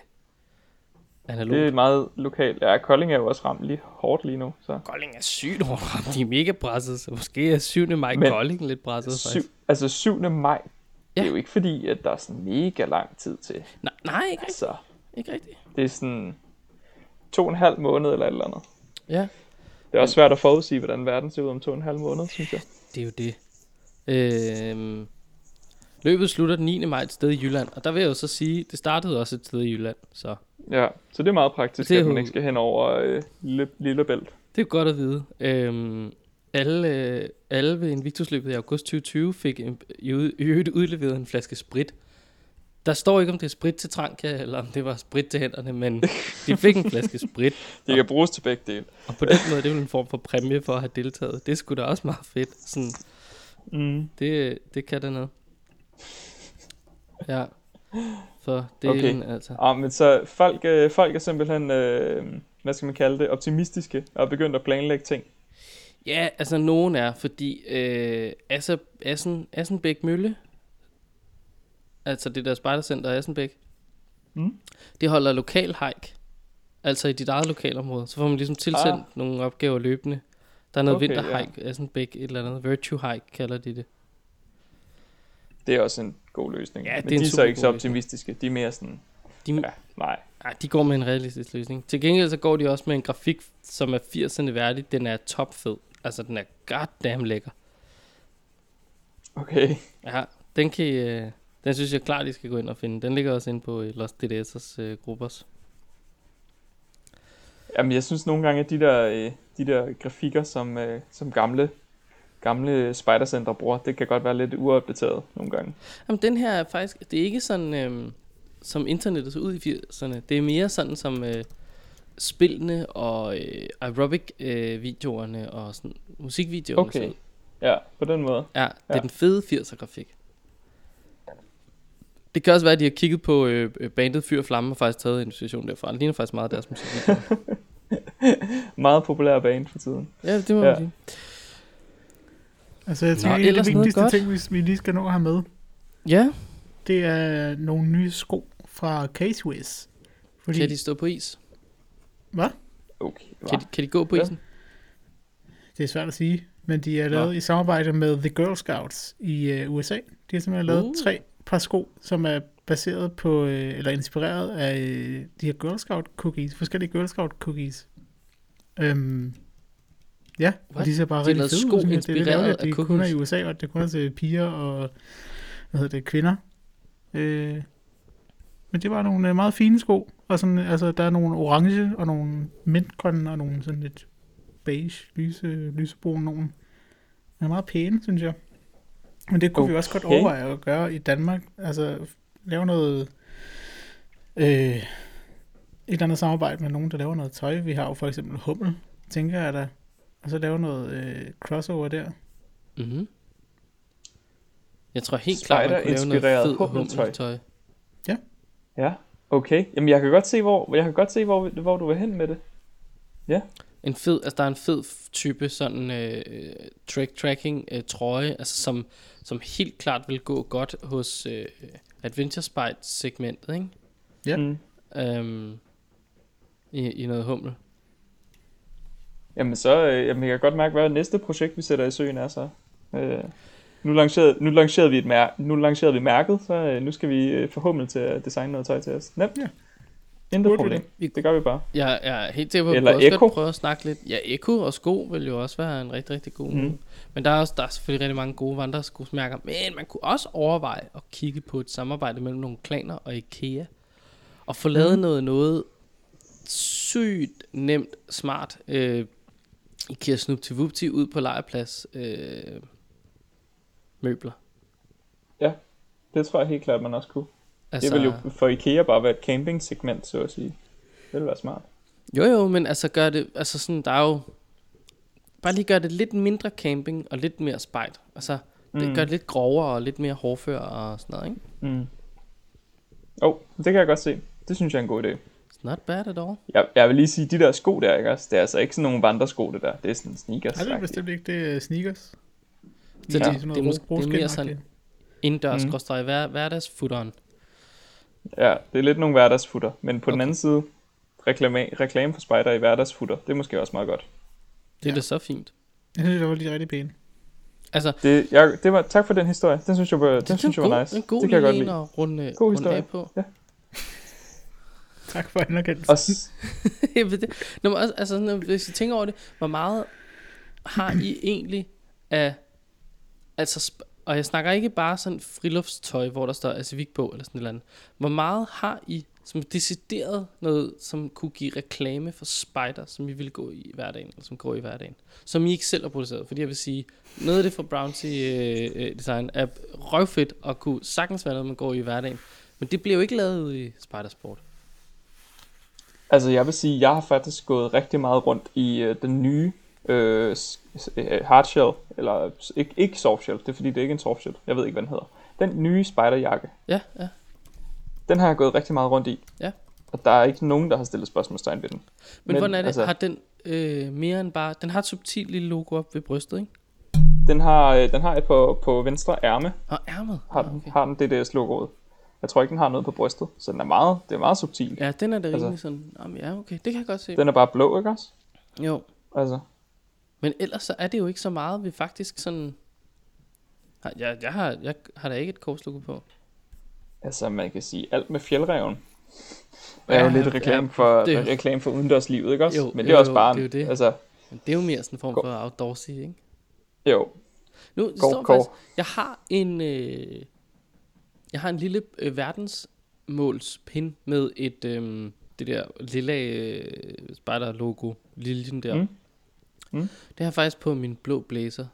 analogt. det er meget lokalt. Ja, Kolding er jo også ramt lige hårdt lige nu, så... Kolding er sygt hårdt ramt. De er mega presset, så måske er 7. maj Men- Kolding lidt presset Syv, faktisk. altså 7. maj, ja. det er jo ikke fordi, at der er sådan mega lang tid til. Nej, nej, ikke rigtigt. Altså, Ikke rigtigt. det er sådan to og en halv måned eller et eller andet. Ja, Det er også svært at forudsige, hvordan verden ser ud om to og en halv måned, synes jeg. det er jo det. Øhm, løbet slutter den 9. maj et sted i Jylland. Og der vil jeg jo så sige, det startede også et sted i Jylland. Så Ja, så det er meget praktisk, Det er at man ikke skal hen over øh, lille, lille bælt. Det er godt at vide. Øhm, alle, øh, alle ved Invictus-løbet i august 2020 fik en, ud- i øvrigt udleveret en flaske sprit. Der står ikke, om det er sprit til Trankia, eller om det var sprit til hænderne, men de fik en flaske sprit. Det kan bruges til begge dele. Og på den måde, det er jo en form for præmie for at have deltaget. Det skulle da også meget fedt. Sådan, Mm. det, det kan da noget. Ja, for det Okay. okay. altså. Ja, men så folk, øh, folk er simpelthen, øh, hvad skal man kalde det, optimistiske og er begyndt at planlægge ting. Ja, altså nogen er, fordi øh, Asser, Assen, Assenbæk Mølle, altså det der spejdercenter Assenbæk, Mm. det holder lokal hike, altså i dit eget lokalområde. Så får man ligesom tilsendt Ah. nogle opgaver løbende. Der er noget Okay, vinterhike, Assenbæk, et eller andet, virtue hike kalder de det. Det er også en god løsning. Ja, det Men er de er så ikke så god løsning. optimistiske. De er mere sådan, De, ja, ja. nej. ah, de går med en realistisk løsning. Til gengæld så går de også med en grafik, som er 80'erne værdig. Den er topfed. Altså den er goddamn lækker. Okay. Ja, den kan I, øh, den synes jeg klart, I skal gå ind og finde. Den ligger også inde på øh, Lost DDS'ers øh, gruppers. Jamen, jeg synes nogle gange, at de der, øh, de der grafikker, som, øh, som gamle, gamle spejdercenter bruger, det kan godt være lidt uopdateret nogle gange. Jamen den her er faktisk, det er ikke sådan, øh, som internettet så ud i 80'erne. Det er mere sådan som øh, spillene og øh, aerobic øh, videoerne og sådan musikvideoerne. Okay. så ud. Ja, på den måde. Ja, det er Ja. den fede 80'er grafik. Det kan også være, at de har kigget på øh, øh, bandet Fyr og Flamme og faktisk taget inspiration derfra. Det ligner faktisk meget deres musikvideoer. Meget populær band for tiden. ja, det må Ja. man sige. Altså, jeg tænker, en af de vigtigste ting, hvis vi lige skal nå have med, Ja, det er nogle nye sko fra Case-Wiz. Fordi, kan de stå på is? Okay. Kan de, kan de gå på Ja. isen? det er svært at sige, men de er Nå. lavet i samarbejde med The Girl Scouts i uh, USA. De har simpelthen lavet Uh. tre par sko, som er baseret på, øh, eller inspireret af øh, de her Girl Scout cookies, forskellige Girl Scout cookies. Øhm, ja, og What? de ser bare De rigtig fede sko ud. Det er inspireret ærgerligt, at af det kun er i USA, og det kun er til piger og hvad hedder det, kvinder. Øh, men det var nogle øh, meget fine sko, og sådan, altså, der er nogle orange, og nogle mintgrønne, og nogle sådan lidt beige, lyse, lysebrune nogle. De er meget pæne, synes jeg. Men det kunne okay. vi også godt overveje at gøre i Danmark. Altså, lave noget... Øh, et eller andet samarbejde med nogen, der laver noget tøj. Vi har jo for eksempel Hummel, tænker jeg da. Og så lave noget øh, crossover der. Mm-hmm. Jeg tror helt klart, man kunne lave noget Spider-inspireret fed hummeltøj. hummeltøj. Ja, okay. Jamen, jeg kan godt se, hvor, jeg kan godt se, hvor, hvor du vil hen med det. En fed, altså der er en fed type sådan øh, track tracking øh, trøje, altså som, som helt klart vil gå godt hos øh, Adventure Spite segmentet, ikke? Ja. Mm. Øhm, i, I noget hummel. Jamen, så øh, jamen, jeg kan godt mærke, hvad næste projekt, vi sætter i søen er så. Øh, nu, lancerede, nu, lancerede vi et mær- nu lancerede vi mærket, så øh, nu skal vi øh, forhåbentlig til at designe noget tøj til os. Nemt. Ja. Intet Burde vi problem. Det gør vi bare. Jeg, jeg er helt sikker på, at vi Eller også Eko. godt prøve at snakke lidt. Ja, Eko og sko vil jo også være en rigtig, rigtig god mm. Men der er, også, der er selvfølgelig rigtig mange gode vandreskosmærker. Men man kunne også overveje at kigge på et samarbejde mellem nogle klaner og IKEA. Og få lavet Mhm. noget, noget sygt nemt, smart. Øh, IKEA Snup til Vupti ud på legeplads øh, møbler. Det tror jeg helt klart, man også kunne. Altså... Altså, Det vil jo for IKEA bare være et camping-segment, så at sige. Det vil være smart. Jo jo, men altså gør det, altså sådan, der er jo, bare lige gør det lidt mindre camping og lidt mere spejt. Altså, det Mm. gør det lidt grovere og lidt mere hårdfør og sådan noget, ikke? Mm. Oh, det kan jeg godt se. Det synes jeg er en god idé. It's not bad at all. Jeg, jeg vil lige sige, de der sko der, ikke også? Det er altså ikke sådan nogle vandresko, det der. Det er sådan sneakers. Nej, det er bestemt ikke. Det er sneakers. Så Det er det- det er noget måske- det er mere sådan-. Indendørs Mm. mm. hver, hverdagsfutteren. Ja, det er lidt nogle hverdagsfutter. Men på okay. den anden side, reklame, reklame for spejder i hverdagsfutter, det er måske også meget godt. Det er Ja. da så fint. Jeg synes, det var lige rigtig pænt. Altså, Det, jeg, det var, tak for den historie. Den synes jeg var, den det synes jeg en var god, nice. en god det kan jeg godt lide. at runde, God runde historie. af på. Tak for anerkendelsen. Og s- Jeg ved det. Nå, men også, altså, sådan, hvis I tænker over det, hvor meget har I egentlig af, altså, sp- og jeg snakker ikke bare sådan friluftstøj, hvor der står Asivik på, eller sådan et eller andet. Hvor meget har I som decideret noget, som kunne give reklame for spider, som I ville gå i hverdagen, eller som går i hverdagen, som I ikke selv har produceret? Fordi jeg vil sige, noget af det fra Brownsy øh, øh, Design er røvfedt, og kunne sagtens være noget, man går i hverdagen. Men det bliver jo ikke lavet i Spidersport. Altså, jeg vil sige, jeg har faktisk gået rigtig meget rundt i øh, den nye øh, øh, hardshell, eller ikke, ikke softshell, det er fordi, det er ikke en softshell. Jeg ved ikke, hvad den hedder. Den nye spiderjakke, Ja, ja. den har jeg gået rigtig meget rundt i. Ja. Og der er ikke nogen, der har stillet spørgsmålstegn ved den. Men, Men, hvordan er det? altså- har den øh, mere end bare... Den har et subtilt lille logo op ved brystet, ikke? Den har, øh, den har et på, på venstre ærme, Og ærmet. har den, okay. har den DDS-logoet. Jeg tror ikke, den har noget på brystet, så den er meget, det er meget subtil. Ja, den er da Altså- rimelig sådan... Jamen, ja, okay. Det kan jeg godt se. Den er bare blå, ikke også? Jo. Altså, Men ellers så er det jo ikke så meget, vi faktisk sådan... Jeg, jeg, har, jeg har da ikke et korslogo på. altså man kan sige, alt med fjeldreven er jo Ja, lidt ja, reklame for, det er jo- reklame for udendørslivet, ikke også? Jo, Men det er jo, også bare, det er jo det. altså, Men det er jo mere sådan en form for outdoorsy, ikke? jo, Nu, det Go, står go. faktisk... Jeg har en... Øh, jeg har en lille øh, verdensmålspin med et... Øh, det der lille øh, spider-logo. Liljen der. Mm. Mm. Det har jeg faktisk på min blå blazer,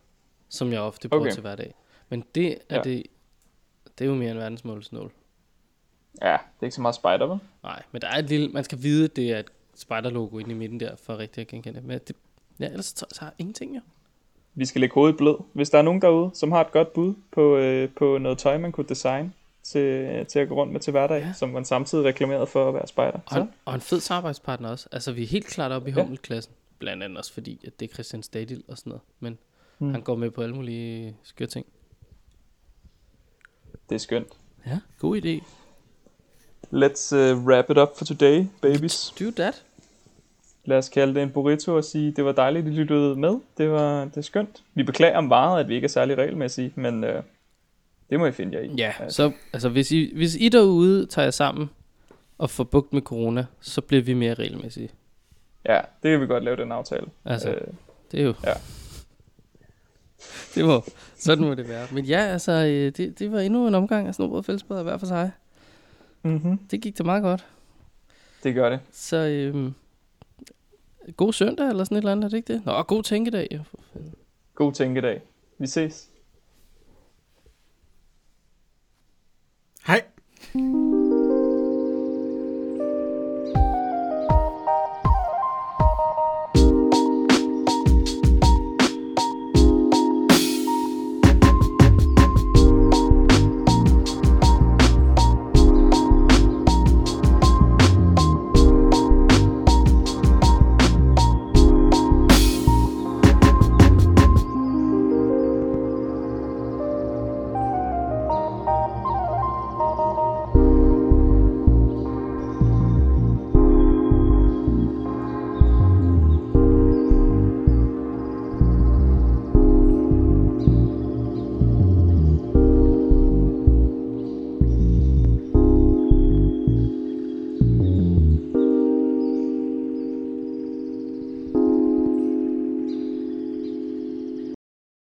som jeg ofte bruger Okay. til hverdag. Men det er Ja. det... Det er jo mere en verdensmålsnål. ja, det er ikke så meget spider, vel? Nej, men der er et lille... Man skal vide, at det er et spider-logo inde i midten der, for rigtig at genkende det. Men det, ja, ellers så, så har jeg ingenting, jo. Vi skal lægge hovedet blød. Hvis der er nogen derude, som har et godt bud på, øh, på noget tøj, man kunne designe til, til at gå rundt med til hverdag, ja. Som man samtidig reklamerede for at være spider. Og, Så, en, og en fed samarbejdspartner også. Altså, vi er helt klart oppe i Ja. Hummel-klassen. Blandt andet også fordi, at det er Christian Stadil og sådan noget. Men hmm. han går med på alle mulige skøre ting. det er skønt. Ja, god idé. Let's uh, wrap it up for today, babies. Do that. Lad os kalde det en burrito og sige, det var dejligt, at I lyttede med. Det var det er skønt. Vi beklager meget, at vi ikke er særlig regelmæssige, men øh, det må I finde jer i. Ja, Altså, så altså, hvis, I, hvis I derude tager jer sammen og får bugt med corona, så bliver vi mere regelmæssige. Ja, det kan vi godt lave den aftale. Altså, øh, det er jo... Ja. Det var, sådan må det være. Men ja, altså, øh, det, det var endnu en omgang af snobrød fællesbad hver for sig. Mm-hmm. Det gik da meget godt. Det gør det. Så øh, god søndag eller sådan et eller andet, er det ikke det? Nå, god tænkedag. For fanden. God tænkedag. Vi ses. Hej.